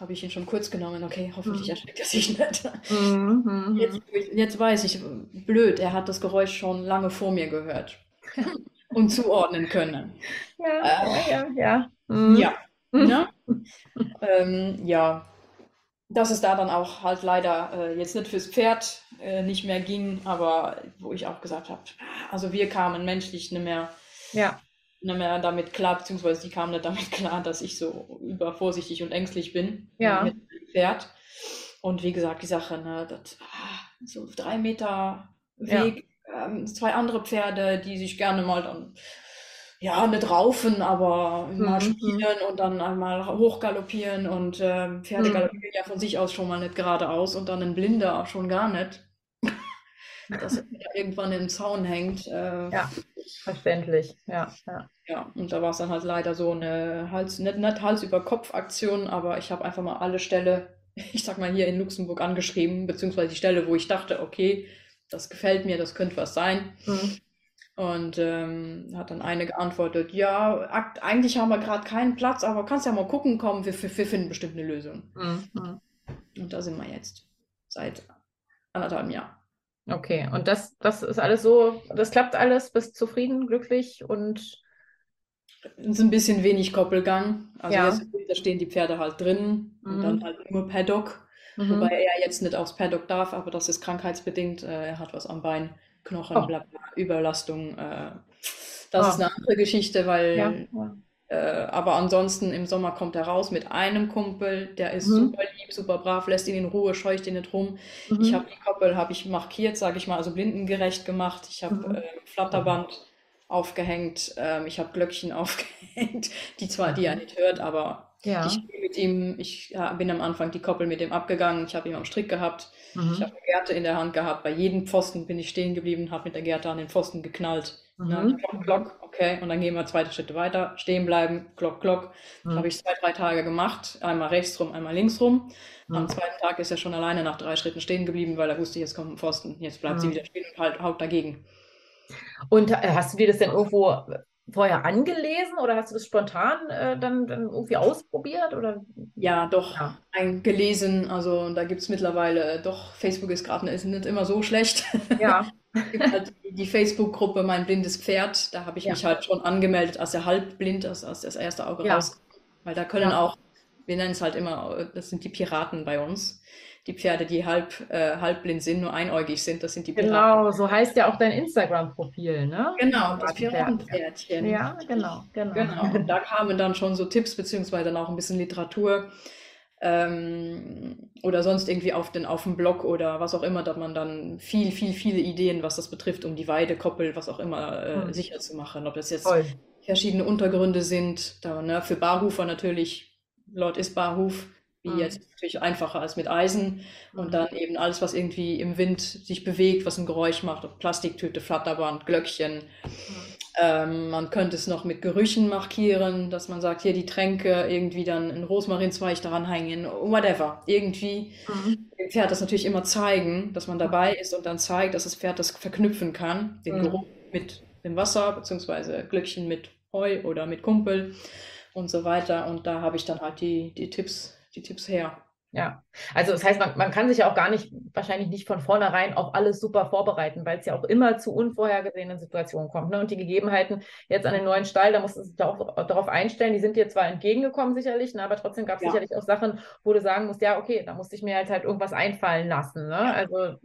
habe ich ihn schon kurz genommen, okay, hoffentlich mhm. erschreckt er sich nicht. Mhm, mhm. Jetzt, jetzt weiß ich, blöd, er hat das Geräusch schon lange vor mir gehört. und zuordnen können. Ja, äh, ja, ja. Mhm. Ja, ne? ähm, ja, dass es da dann auch halt leider äh, jetzt nicht fürs Pferd äh, nicht mehr ging, aber wo ich auch gesagt habe, also wir kamen menschlich nicht mehr, ja. nicht mehr damit klar, beziehungsweise die kamen nicht damit klar, dass ich so übervorsichtig und ängstlich bin ja. mit dem Pferd. Und wie gesagt, die Sache, ne, das, ah, so drei Meter Weg ähm, zwei andere Pferde, die sich gerne mal dann, ja, nicht raufen, aber mal mhm. spielen und dann einmal hochgaloppieren und äh, Pferde mhm. galoppieren ja von sich aus schon mal nicht geradeaus und dann ein Blinder schon gar nicht. Dass er irgendwann im Zaun hängt. Äh, ja, verständlich. Ja, ja. ja, und da war es dann halt leider so eine Hals, nicht, nicht Hals über Kopf-Aktion, aber ich habe einfach mal alle Ställe, ich sag mal hier in Luxemburg angeschrieben, beziehungsweise die Stelle, wo ich dachte, okay, das gefällt mir, das könnte was sein. Mhm. Und ähm, hat dann eine geantwortet, ja, eigentlich haben wir gerade keinen Platz, aber kannst ja mal gucken kommen, wir, wir, wir finden bestimmt eine Lösung. Mhm. Und da sind wir jetzt seit anderthalb Jahren. Okay, und das, das ist alles so, das klappt alles, bist zufrieden, glücklich und es ist ein bisschen wenig Koppelgang. Also ja. jetzt da stehen die Pferde halt drin mhm. und dann halt nur Paddock. Mhm. Wobei er jetzt nicht aufs Paddock darf, aber das ist krankheitsbedingt. Äh, er hat was am Bein, Knochen, oh. bla, bla, Überlastung. Äh, das oh. ist eine andere Geschichte, weil. Ja. Äh, aber ansonsten im Sommer kommt er raus mit einem Kumpel, der ist mhm. super lieb, super brav, lässt ihn in Ruhe, scheucht ihn nicht rum. Mhm. Ich habe die Koppel, habe ich markiert, sage ich mal, also blindengerecht gemacht. Ich habe mhm. Äh, Flatterband aufgehängt, ähm, ich habe Glöckchen aufgehängt, die zwar die er nicht hört, aber ja. Ich bin mit ihm, ich ja, bin am Anfang die Koppel mit ihm abgegangen, ich habe ihn am Strick gehabt, mhm. ich habe eine Gerte in der Hand gehabt, bei jedem Pfosten bin ich stehen geblieben, habe mit der Gerte an den Pfosten geknallt. Mhm. Ne? Glock, Glock, okay, und dann gehen wir zwei Schritte weiter, stehen bleiben, Glock, Glock. Mhm. Habe ich zwei, drei Tage gemacht, einmal rechts rum, einmal links rum. Am mhm. zweiten Tag ist er schon alleine nach drei Schritten stehen geblieben, weil er wusste, jetzt kommt ein Pfosten, jetzt bleibt sie mhm. wieder stehen und halt, haut dagegen. Und äh, hast du dir das denn irgendwo vorher angelesen oder hast du das spontan äh, dann, dann irgendwie ausprobiert? Oder? Ja, doch, ja. Gelesen. Also da gibt es mittlerweile, doch, Facebook ist gerade ist nicht immer so schlecht. Ja. halt die Facebook-Gruppe Mein blindes Pferd. Da habe ich ja. mich halt schon angemeldet, als er halbblind ist, als das erste Auge ja. raus. Weil da können auch, wir nennen es halt immer, das sind die Piraten bei uns. Die Pferde, die halb, äh, halbblind sind, nur einäugig sind, das sind die Piraten. Genau, so heißt ja auch dein Instagram-Profil, ne? Genau, das Piratenpferdchen. Ja, genau, genau. Genau, und da kamen dann schon so Tipps, beziehungsweise dann auch ein bisschen Literatur ähm, oder sonst irgendwie auf den, auf dem Blog oder was auch immer, da man dann viel, viel, viele Ideen, was das betrifft, um die Weide, Koppel, was auch immer äh, hm. sicher zu machen. Ob das jetzt Voll. verschiedene Untergründe sind, da, ne, für Barhufer natürlich, Lord ist Barhuf, wie hm. jetzt natürlich einfacher als mit Eisen und hm. dann eben alles, was irgendwie im Wind sich bewegt, was ein Geräusch macht, Plastiktüte, Flatterband, Glöckchen. Mhm. Ähm, man könnte es noch mit Gerüchen markieren, dass man sagt, hier die Tränke, irgendwie dann einen Rosmarinzweig daran hängen, whatever. Irgendwie mhm. dem Pferd das natürlich immer zeigen, dass man dabei ist und dann zeigt, dass das Pferd das verknüpfen kann, den mhm. Geruch mit dem Wasser, beziehungsweise Glöckchen mit Heu oder mit Kumpel und so weiter. Und da habe ich dann halt die, die Tipps, die Tipps her. Ja, also das heißt, man, man kann sich ja auch gar nicht, wahrscheinlich nicht von vornherein auf alles super vorbereiten, weil es ja auch immer zu unvorhergesehenen Situationen kommt. Ne? Und die Gegebenheiten jetzt an den neuen Stall, da muss es sich auch darauf einstellen, die sind dir zwar entgegengekommen sicherlich, ne? aber trotzdem gab es ja. sicherlich auch Sachen, wo du sagen musst, ja, okay, da musste ich mir halt halt irgendwas einfallen lassen. Ne? Also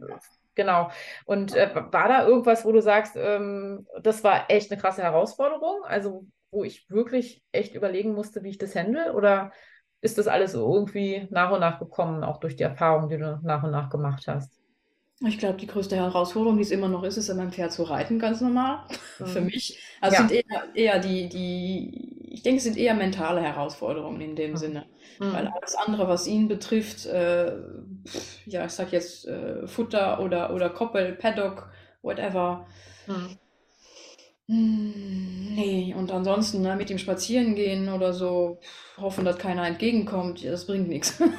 genau. Und äh, war da irgendwas, wo du sagst, ähm, das war echt eine krasse Herausforderung? Also wo ich wirklich echt überlegen musste, wie ich das handle? Oder ist das alles irgendwie nach und nach gekommen, auch durch die Erfahrungen, die du nach und nach gemacht hast? Ich glaube, die größte Herausforderung, die es immer noch ist, ist an meinem Pferd zu reiten, ganz normal. Mhm. Für mich. Also ja. sind eher, eher die, die, ich denke, es sind eher mentale Herausforderungen in dem mhm. Sinne. Mhm. Weil alles andere, was ihn betrifft, äh, ja, ich sag jetzt äh, Futter oder, oder Koppel, Paddock, whatever. Mhm. Hm, nee, und ansonsten, ne, mit ihm spazieren gehen oder so, hoffen, dass keiner entgegenkommt, ja, das bringt nichts.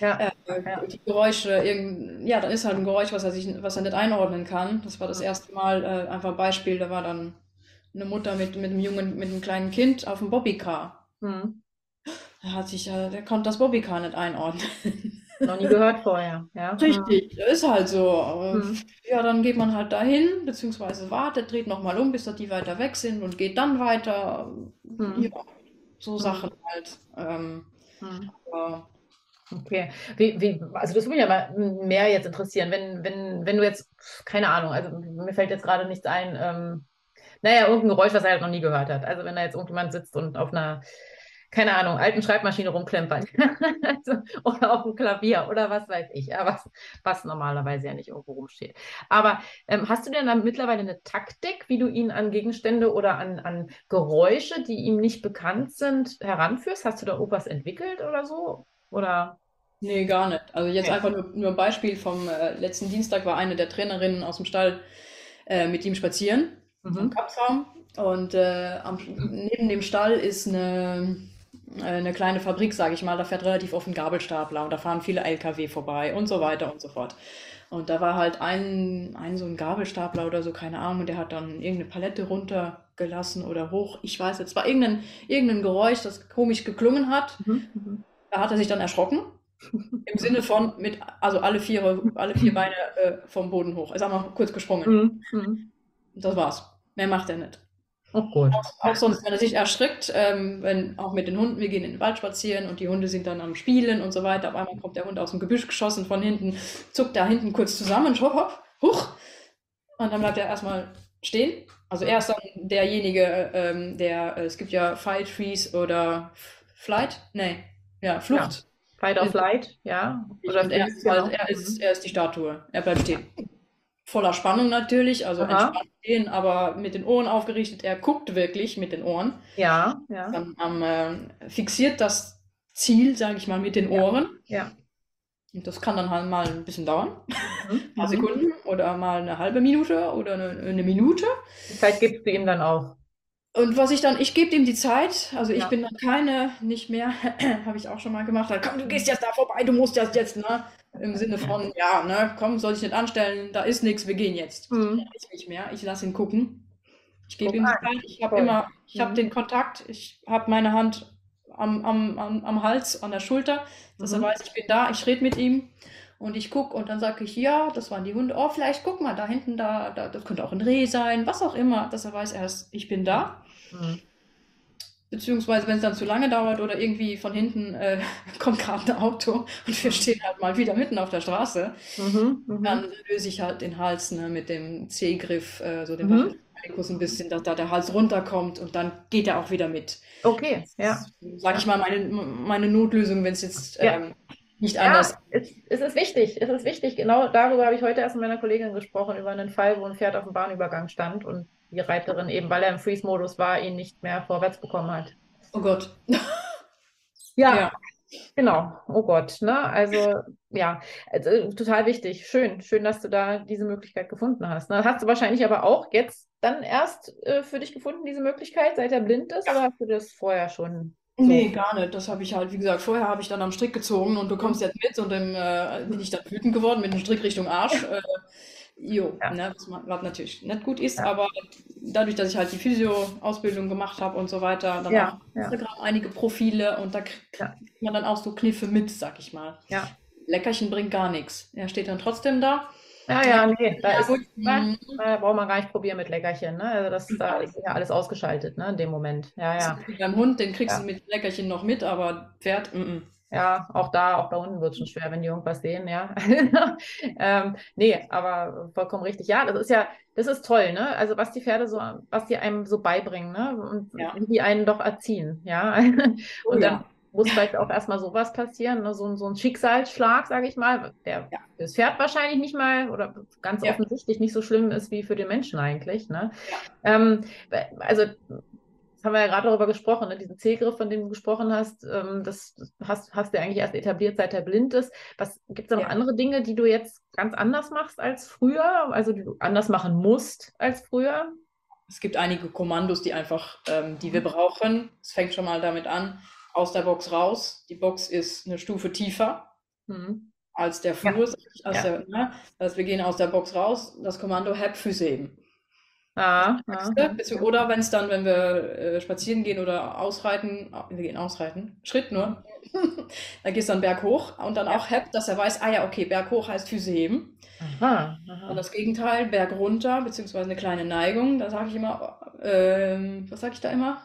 Ja, äh, ja. Die Geräusche, irgend, ja, da ist halt ein Geräusch, was er, sich, was er nicht einordnen kann. Das war das erste Mal äh, einfach ein Beispiel, da war dann eine Mutter mit, mit einem Jungen, mit einem kleinen Kind auf dem Bobbycar. Mhm. Da hat sich, äh, der konnte das Bobbycar nicht einordnen. Noch nie gehört vorher, ja. Richtig, ist halt so. Hm. Ja, dann geht man halt dahin, beziehungsweise wartet, dreht nochmal um, bis die weiter weg sind und geht dann weiter. Hm. Ja, so hm. Sachen halt. Ähm, hm. Okay. Wie, wie, also das würde mich aber mehr jetzt interessieren, wenn, wenn, wenn du jetzt, keine Ahnung, also mir fällt jetzt gerade nichts ein, ähm, naja, irgendein Geräusch, was er halt noch nie gehört hat. Also wenn da jetzt irgendjemand sitzt und auf einer keine Ahnung, alten Schreibmaschine rumklempern also, oder auf dem Klavier oder was weiß ich, ja, was, was normalerweise ja nicht irgendwo rumsteht. Aber ähm, hast du denn dann mittlerweile eine Taktik, wie du ihn an Gegenstände oder an, an Geräusche, die ihm nicht bekannt sind, heranführst? Hast du da irgendwas entwickelt oder so? Oder? Nee, gar nicht. Also jetzt ja. einfach nur, nur ein Beispiel vom äh, letzten Dienstag war eine der Trainerinnen aus dem Stall äh, mit ihm spazieren mhm. am Kapsraum und äh, am, neben dem Stall ist eine eine kleine Fabrik, sage ich mal, da fährt relativ oft ein Gabelstapler und da fahren viele LKW vorbei und so weiter und so fort. Und da war halt ein, ein so ein Gabelstapler oder so, keine Ahnung, und der hat dann irgendeine Palette runtergelassen oder hoch. Ich weiß jetzt, war irgendein, irgendein Geräusch, das komisch geklungen hat. Mhm, mhm. Da hat er sich dann erschrocken. Im Sinne von mit, also alle vier, alle vier Beine äh, vom Boden hoch. Ist einmal kurz gesprungen. Mhm. mhm. Das war's. Mehr macht er nicht. Oh gut. Auch, auch, sonst, wenn er sich erschrickt, ähm, wenn auch mit den Hunden, wir gehen in den Wald spazieren und die Hunde sind dann am Spielen und so weiter. Auf einmal kommt der Hund aus dem Gebüsch geschossen von hinten, zuckt da hinten kurz zusammen, hopp, hopp, huch. Und dann bleibt er erstmal stehen. Also er ist dann derjenige, ähm, der, äh, es gibt ja Fight, Freeze oder Flight, nee, ja, Flucht. Ja. Fight or Flight, ja. Oder er, ist, er, ist, er ist die Statue, er bleibt stehen voller Spannung natürlich, also Aha. entspannt stehen, aber mit den Ohren aufgerichtet. Er guckt wirklich mit den Ohren. Ja, ja. Dann ähm, äh, fixiert das Ziel, sage ich mal, mit den Ohren. Ja. ja. Und das kann dann halt mal ein bisschen dauern, mhm. ein paar mhm. Sekunden oder mal eine halbe Minute oder eine, eine Minute. Die Zeit gibst du ihm dann auch. Und was ich dann, ich gebe ihm die Zeit, also ich ja. bin dann keine, nicht mehr, habe ich auch schon mal gemacht, komm, du gehst jetzt da vorbei, du musst das jetzt, ne? Im Sinne von, ja, ne, komm, soll ich nicht anstellen, da ist nichts, wir gehen jetzt. Mhm. Ich nicht mehr, ich lasse ihn gucken. Ich gebe ihm Zeit, ich habe immer, ich mhm. habe den Kontakt, ich habe meine Hand am, am, am, am Hals, an der Schulter, dass mhm. er weiß, ich bin da, ich rede mit ihm und ich gucke und dann sage ich, ja, das waren die Hunde, oh, vielleicht guck mal, da hinten, da, da, das könnte auch ein Reh sein, was auch immer, dass er weiß erst, ich bin da. Mhm. Beziehungsweise, wenn es dann zu lange dauert oder irgendwie von hinten äh, kommt gerade ein Auto und wir stehen halt mal wieder mitten auf der Straße, Mhm, mhm. dann löse ich halt den Hals ne, mit dem C-Griff, äh, so den Mhm. Ein bisschen, dass da der Hals runterkommt und dann geht er auch wieder mit. Okay, ja. Sag ich mal, meine, meine Notlösung, wenn es jetzt Ja. ähm, nicht Ja, anders es, es ist wichtig, es ist wichtig. Genau darüber habe ich heute erst mit meiner Kollegin gesprochen, über einen Fall, wo ein Pferd auf dem Bahnübergang stand und die Reiterin eben, weil er im Freeze-Modus war, ihn nicht mehr vorwärts bekommen hat. Oh Gott. Ja, Ja. genau. Oh Gott, ne? Also, ja, also, total wichtig. Schön, schön, dass du da diese Möglichkeit gefunden hast. Ne? Hast du wahrscheinlich aber auch jetzt dann erst äh, für dich gefunden, diese Möglichkeit, seit er blind ist, oder hast du das vorher schon so? Nee, gar nicht. Das habe ich halt, wie gesagt, vorher habe ich dann am Strick gezogen und du kommst jetzt mit und dann äh, bin ich dann wütend geworden mit dem Strick Richtung Arsch. Äh, jo, Ja. ne, was, ma- was natürlich nicht gut ist, Ja. aber dadurch, dass ich halt die Physio-Ausbildung gemacht habe und so weiter, dann Ja. Instagram einige Profile und da kriegt man dann auch so Kniffe mit, sag ich mal. Leckerchen bringt gar nichts. Er steht dann trotzdem da. Ja, ja, nee, da ist, gut. Mhm. da braucht man gar nicht probieren mit Leckerchen, ne? Also das, da ist ja alles ausgeschaltet, ne, in dem Moment. Ja, ja. Beim Hund, den kriegst du mit Leckerchen noch mit, aber Pferd, mm -mm. Ja, auch da, auch bei Hunden wird es schon schwer, wenn die irgendwas sehen, ja. ähm, nee, aber vollkommen richtig. Ja, das ist ja, das ist toll, ne? Also was die Pferde so, was die einem so beibringen, ne? Und Ja. wie die einen doch erziehen, ja. Oh Und dann ja. muss vielleicht auch erstmal sowas passieren, ne? So, ein- so ein Schicksalsschlag, sage ich mal, der Ja. für das Pferd wahrscheinlich nicht mal oder ganz offensichtlich nicht so schlimm ist wie für den Menschen eigentlich, ne? Ähm, also das haben wir ja gerade darüber gesprochen, ne? diesen C-Griff, von dem du gesprochen hast, ähm, das hast, hast du eigentlich erst etabliert, seit er blind ist. Was gibt es da noch Ja. andere Dinge, die du jetzt ganz anders machst als früher, also die du anders machen musst als früher? Es gibt einige Kommandos, die einfach, ähm, die wir brauchen. Es fängt schon mal damit an, aus der Box raus. Die Box ist eine Stufe tiefer Hm. als der Ja. Fuß. Als Ja. der, ne? Das heißt, wir gehen aus der Box raus. Das Kommando Hab Füße heben. Ah, ah, Bezieh- Oder wenn es dann, wenn wir äh, spazieren gehen oder ausreiten, ah, wir gehen ausreiten, Schritt nur, da gehst du dann Berg hoch und dann auch Hab, dass er weiß, ah ja, okay, Berg hoch heißt Füße heben. aha, Und aha. das Gegenteil, Berg runter, beziehungsweise eine kleine Neigung, da sage ich immer, ähm, was sage ich da immer?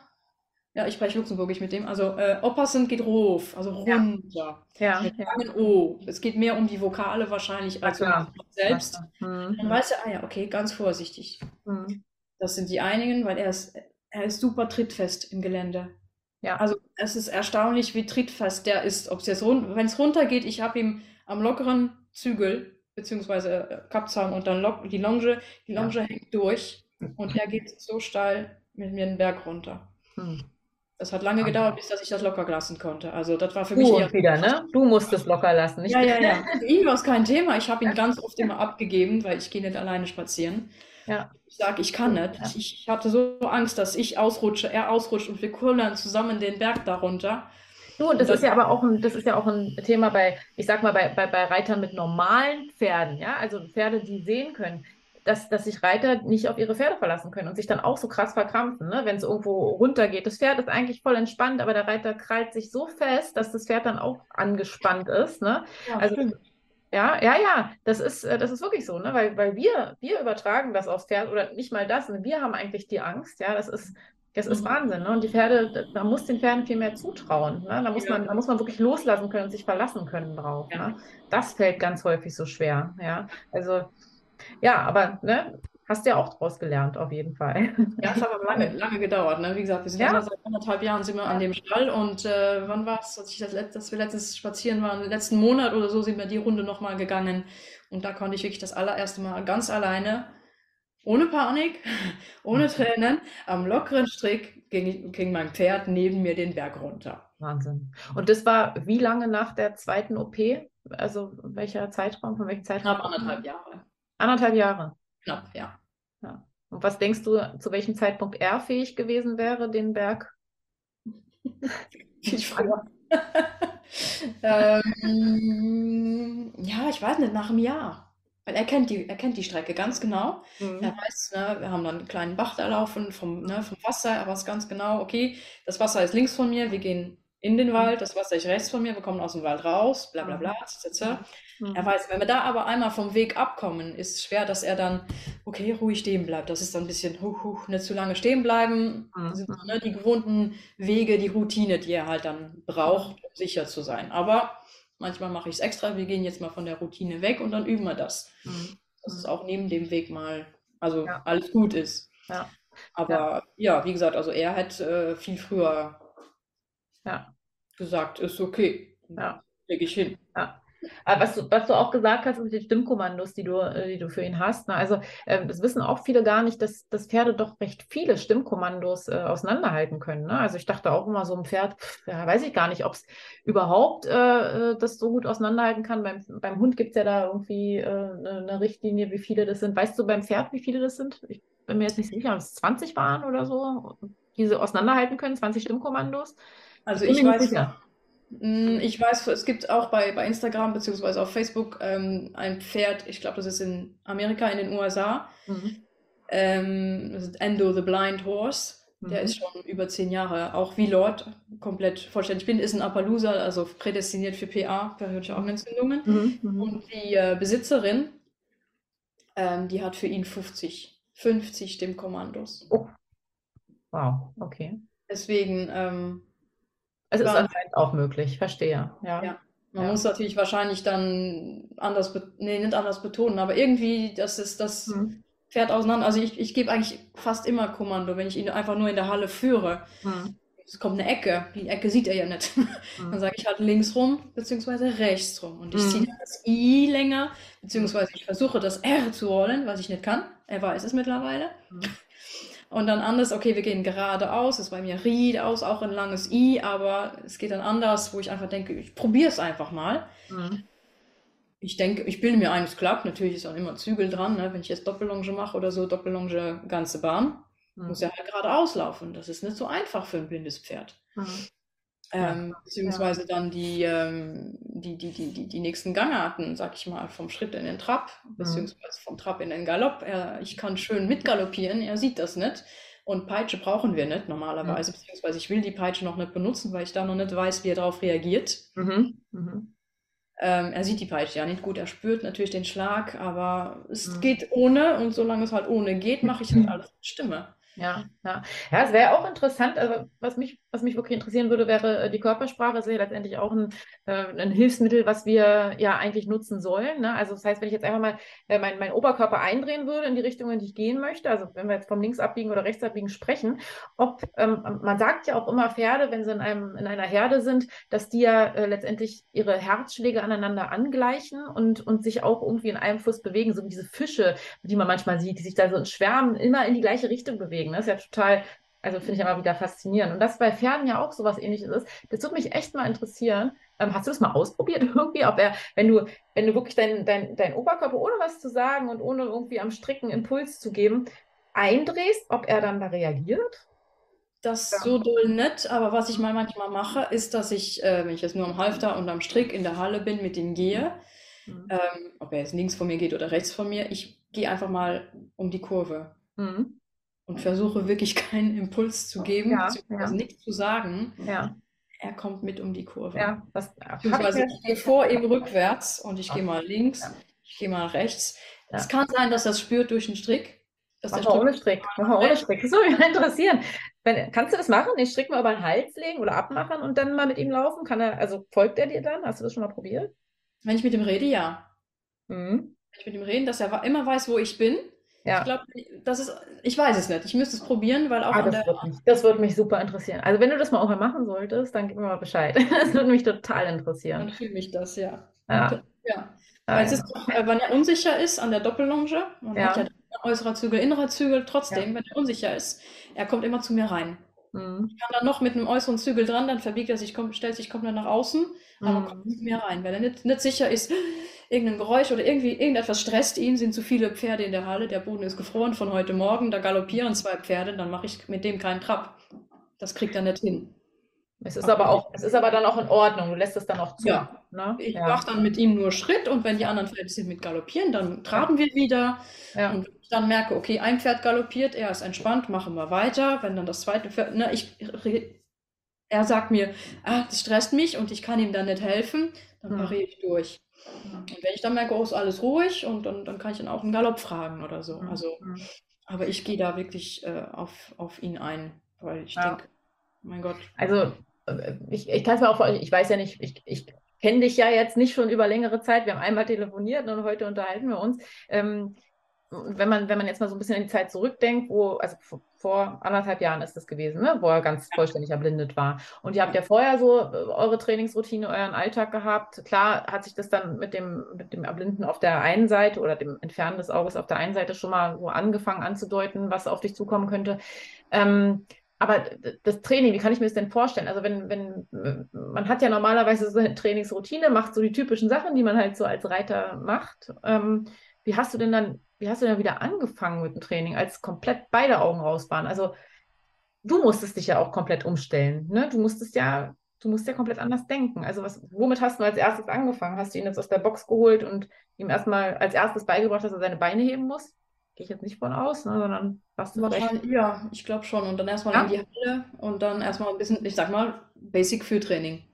Ja, ich spreche Luxemburgisch mit dem. Also äh, oppassen geht rauf, also Ja. runter. Ja, Mit ja. langen O. Es geht mehr um die Vokale wahrscheinlich als um Wort selbst. Hm, Dann weiß er, ah ja, okay, ganz vorsichtig. hm. Das sind die einigen, weil er ist, er ist super trittfest im Gelände. Ja. Also es ist erstaunlich, wie trittfest der ist. Ob es jetzt run wenn es runtergeht, ich habe ihm am lockeren Zügel, beziehungsweise äh, Kappzaum und dann lock die Longe, die Ja. Longe hängt durch und er geht so steil mit mir den Berg runter. Hm. Das hat lange Ah. gedauert, bis dass ich das locker lassen konnte. Also das war für mich Du eher und wieder, ne? Du musst es locker lassen, nicht ja, ja, ja. Für ihn war es kein Thema. Ich habe ihn ganz oft immer abgegeben, weil ich gehe nicht alleine spazieren. Ja. Ich sage, ich kann nicht. Ja. Ich, ich hatte so Angst, dass ich ausrutsche, er ausrutscht und wir kullern zusammen den Berg darunter. Du, und das Das- ist ja aber auch ein, das ist ja auch ein Thema bei, ich sag mal, bei, bei, bei Reitern mit normalen Pferden, ja, also Pferde, die sehen können, dass, dass sich Reiter nicht auf ihre Pferde verlassen können und sich dann auch so krass verkrampfen, ne? Wenn es irgendwo runtergeht. Das Pferd ist eigentlich voll entspannt, aber der Reiter krallt sich so fest, dass das Pferd dann auch angespannt ist, ne? Ja, Also, stimmt. Ja, ja, ja, das ist, äh, das ist wirklich so, ne? Weil, weil wir, wir übertragen das aufs Pferd oder nicht mal das, ne? wir haben eigentlich die Angst, ja, das ist, das ist Mhm. Wahnsinn, ne? Und die Pferde, da- man muss den Pferden viel mehr zutrauen, ne? Da muss Ja. man, da muss man wirklich loslassen können und sich verlassen können drauf, Ja. ne? Das fällt ganz häufig so schwer, ja. Also, ja, aber, ne? Hast ja auch draus gelernt, auf jeden Fall. Ja, es hat aber lange, lange gedauert. Ne? Wie gesagt, wir sind Ja. seit anderthalb Jahren sind wir an dem Stall und äh, wann war es, als dass wir letztens spazieren waren, letzten Monat oder so sind wir die Runde nochmal gegangen und da konnte ich wirklich das allererste Mal ganz alleine, ohne Panik, ohne Tränen, am lockeren Strick ging, ging mein Pferd neben mir den Berg runter. Wahnsinn. Und das war wie lange nach der zweiten OP? Also, welcher Zeitraum, von welchem Zeitraum? Knapp anderthalb Jahre. Anderthalb Jahre. Knapp, ja. Und was denkst du, zu welchem Zeitpunkt er fähig gewesen wäre, den Berg? Viel früher. ähm, ja, ich weiß nicht, nach einem Jahr. Weil er kennt die, er kennt die Strecke ganz genau. Mhm. Er weiß, ne, wir haben dann einen kleinen Bach da laufen vom, ne, vom Wasser. Er weiß ganz genau, okay, das Wasser ist links von mir, wir gehen in den Wald, das Wasser ist rechts von mir, wir kommen aus dem Wald raus, bla bla bla, etc. Mhm. Er weiß, wenn wir da aber einmal vom Weg abkommen, ist es schwer, dass er dann, okay, ruhig stehen bleibt. Das ist dann ein bisschen, huch, huch, nicht zu lange stehen bleiben. Das sind ne, die gewohnten Wege, die Routine, die er halt dann braucht, um sicher zu sein. Aber manchmal mache ich es extra, wir gehen jetzt mal von der Routine weg und dann üben wir das. Mhm. Dass es auch neben dem Weg mal, also Ja. alles gut ist. Ja. Aber ja, wie gesagt, also er hat äh, viel früher Ja. Gesagt, ist okay. Ja. Leg ich hin. Aber was du, was du auch gesagt hast, sind die Stimmkommandos, die du, äh, die du für ihn hast. Ne? Also ähm, das wissen auch viele gar nicht, dass, dass Pferde doch recht viele Stimmkommandos äh, auseinanderhalten können. Ne? Also ich dachte auch immer, so ein Pferd, pff, ja, weiß ich gar nicht, ob es überhaupt äh, äh, das so gut auseinanderhalten kann. Beim, beim Hund gibt es ja da irgendwie äh, eine, eine Richtlinie, wie viele das sind. Weißt du beim Pferd, wie viele das sind? Ich bin mir jetzt nicht sicher, ob es 20 waren oder so, die sie auseinanderhalten können, 20 Stimmkommandos. Also ich nicht weiß, sicher. Mm, Ich weiß, es gibt auch bei, bei Instagram beziehungsweise auf Facebook ähm, ein Pferd, ich glaube, das ist in Amerika, in den USA. Mhm. Ähm, das ist Endo the Blind Horse. Der Mhm. ist schon über zehn Jahre, auch wie Lord, komplett vollständig blind, ist ein Appaloosa, also prädestiniert für PA, periodische Augenentzündungen. Mhm. Mhm. Und die äh, Besitzerin, ähm, die hat für ihn 50, 50 Stimmkommandos. Wow, okay. Deswegen, ähm, Es ist anscheinend auch möglich, verstehe. Ja. Ja. Man Ja. muss natürlich wahrscheinlich dann anders, nee, nicht anders betonen, aber irgendwie, das ist das Mhm. Pferd auseinander. Also ich, ich gebe eigentlich fast immer Kommando, wenn ich ihn einfach nur in der Halle führe. Mhm. Es kommt eine Ecke, die Ecke sieht er ja nicht. Dann Mhm. sage ich halt links rum, beziehungsweise rechts rum. Und ich Mhm. ziehe dann das I länger, beziehungsweise ich versuche das R zu rollen, was ich nicht kann. Er weiß es mittlerweile. Und dann anders, okay, wir gehen geradeaus, das ist bei mir Ried aus, auch ein langes I, aber es geht dann anders, wo ich einfach denke, ich probiere es einfach mal. Mhm. Ich denke, ich bilde mir ein, es klappt. Natürlich ist auch immer Zügel dran, ne? Wenn ich jetzt Doppellonge mache oder so, Doppellonge ganze Bahn, Mhm. muss er halt geradeaus laufen. Das ist nicht so einfach für ein blindes Pferd. Mhm. Ähm, beziehungsweise dann die, ähm, die, die, die, die, die nächsten Gangarten, sag ich mal, vom Schritt in den Trab, beziehungsweise vom Trab in den Galopp. Er, ich kann schön mitgaloppieren, er sieht das nicht. Und Peitsche brauchen wir nicht normalerweise, beziehungsweise ich will die Peitsche noch nicht benutzen, weil ich da noch nicht weiß, wie er darauf reagiert. Mhm. Mhm. Ähm, er sieht die Peitsche ja nicht gut, er spürt natürlich den Schlag, aber es Mhm. geht ohne und solange es halt ohne geht, mache ich halt alles mit Stimme. Ja, ja. Ja, es wäre auch interessant, also was mich, was mich wirklich interessieren würde, wäre äh, die Körpersprache. Das ist ja letztendlich auch ein, äh, ein Hilfsmittel, was wir ja eigentlich nutzen sollen. Ne? Also das heißt, wenn ich jetzt einfach mal äh, meinen mein Oberkörper eindrehen würde in die Richtung, in die ich gehen möchte, also wenn wir jetzt vom Linksabbiegen oder Rechtsabbiegen sprechen, ob ähm, man sagt ja auch immer Pferde, wenn sie in einem in einer Herde sind, dass die ja äh, letztendlich ihre Herzschläge aneinander angleichen und, und sich auch irgendwie in einem Fluss bewegen, so wie diese Fische, die man manchmal sieht, die sich da so in Schwärmen immer in die gleiche Richtung bewegen. Das ist ja total, also finde ich immer wieder faszinierend. Und das bei Pferden ja auch sowas ähnliches ist. Das würde mich echt mal interessieren. Ähm, hast du das mal ausprobiert irgendwie? Ob er, wenn du, wenn du wirklich deinen dein, dein Oberkörper ohne was zu sagen und ohne irgendwie am Stricken Impuls zu geben, eindrehst, ob er dann da reagiert? Das Ja. so doll nicht, aber was ich mal manchmal mache, ist, dass ich, äh, wenn ich jetzt nur am Halfter und am Strick in der Halle bin, mit ihm gehe, Mhm. ähm, ob er jetzt links von mir geht oder rechts von mir, ich gehe einfach mal um die Kurve Mhm. Und versuche wirklich keinen Impuls zu geben, Ja, beziehungsweise ja. nichts zu sagen. Ja, Er kommt mit um die Kurve. ja. Das ich Beziehungsweise mir- ich gehe vor ihm rückwärts und ich gehe mal links, ich gehe mal rechts. Es kann sein, dass das spürt durch den Strick. Dass der mal ohne Strick Strick. Mach mal ohne Strick. Das würde mich mal interessieren. Wenn, kannst du das machen? Den Strick mal über den Hals legen oder abmachen und dann mal mit ihm laufen? Kann er, also folgt er dir dann? Hast du das schon mal probiert? Wenn ich mit ihm rede, ja. Mhm. Wenn ich mit ihm rede, dass er immer weiß, wo ich bin. Ja. Ich glaube, das ist, ich weiß es nicht. Ich müsste es probieren, weil auch Ah, das der, würde mich, das würde mich super interessieren. Also wenn du das mal auch mal machen solltest, dann gib mir mal Bescheid. Das würde mich total dann interessieren. fühle mich das, ja. Ja. Ja. Ah, Weil es ja. ist doch, äh, wenn er unsicher ist an der Doppellonge, man Ja. hat ja äußerer Zügel, innerer Zügel, trotzdem, wenn er unsicher ist, er kommt immer zu mir rein. Mhm. Ich kann dann noch mit einem äußeren Zügel dran, dann verbiegt er sich, kommt, stellt sich komplett nach außen, aber Mhm. kommt zu mir rein. Weil er nicht, nicht sicher ist, irgendein Geräusch oder irgendwie irgendetwas stresst ihn, sind zu viele Pferde in der Halle, der Boden ist gefroren von heute Morgen, da galoppieren zwei Pferde, dann mache ich mit dem keinen Trab. Das kriegt er nicht hin. Es ist aber auch, es ist aber dann auch in Ordnung. Du lässt es dann auch zu. Ja. Ne? Ich Ja. mache dann mit ihm nur Schritt und wenn die anderen Pferde sind mit galoppieren, dann traben wir wieder. Ja. Und wenn ich dann merke, okay, ein Pferd galoppiert, er ist entspannt, machen wir weiter. Wenn dann das zweite Pferd, ne, ich, er er sagt mir, ah, das stresst mich und ich kann ihm dann nicht helfen, dann pariere ich durch. Und wenn ich dann merke, oh, ist alles ruhig und dann, dann kann ich dann auch einen Galopp fragen oder so. Also, aber ich gehe da wirklich äh, auf, auf ihn ein, weil ich Ja. denke, mein Gott. Also äh, ich, ich kann es mir auch vorstellen, ich weiß ja nicht, ich, ich kenne dich ja jetzt nicht schon über längere Zeit. Wir haben einmal telefoniert und heute unterhalten wir uns. Ähm, wenn man, wenn man jetzt mal so ein bisschen in die Zeit zurückdenkt, wo, also vor anderthalb Jahren ist das gewesen, ne, wo er ganz vollständig erblindet war. Und ihr habt ja vorher so äh, eure Trainingsroutine, euren Alltag gehabt. Klar hat sich das dann mit dem, mit dem Erblinden auf der einen Seite oder dem Entfernen des Auges auf der einen Seite schon mal so angefangen anzudeuten, was auf dich zukommen könnte. Ähm, aber das Training, wie kann ich mir das denn vorstellen? Also wenn, wenn, äh, man hat ja normalerweise so eine Trainingsroutine, macht so die typischen Sachen, die man halt so als Reiter macht. Ähm, wie hast du denn dann, wie hast du denn wieder angefangen mit dem Training, als komplett beide Augen raus waren? Also du musstest dich ja auch komplett umstellen, ne? Du musstest ja, du musst ja komplett anders denken. Also was, womit hast du als erstes angefangen? Hast du ihn jetzt aus der Box geholt und ihm erstmal als erstes beigebracht, dass er seine Beine heben muss? Gehe ich jetzt nicht von aus, ne? Sondern hast du. Wahrscheinlich, ja, ich glaube schon. Und dann erstmal Ja? in die Halle und dann erstmal ein bisschen, ich sag mal, Basic Führtraining.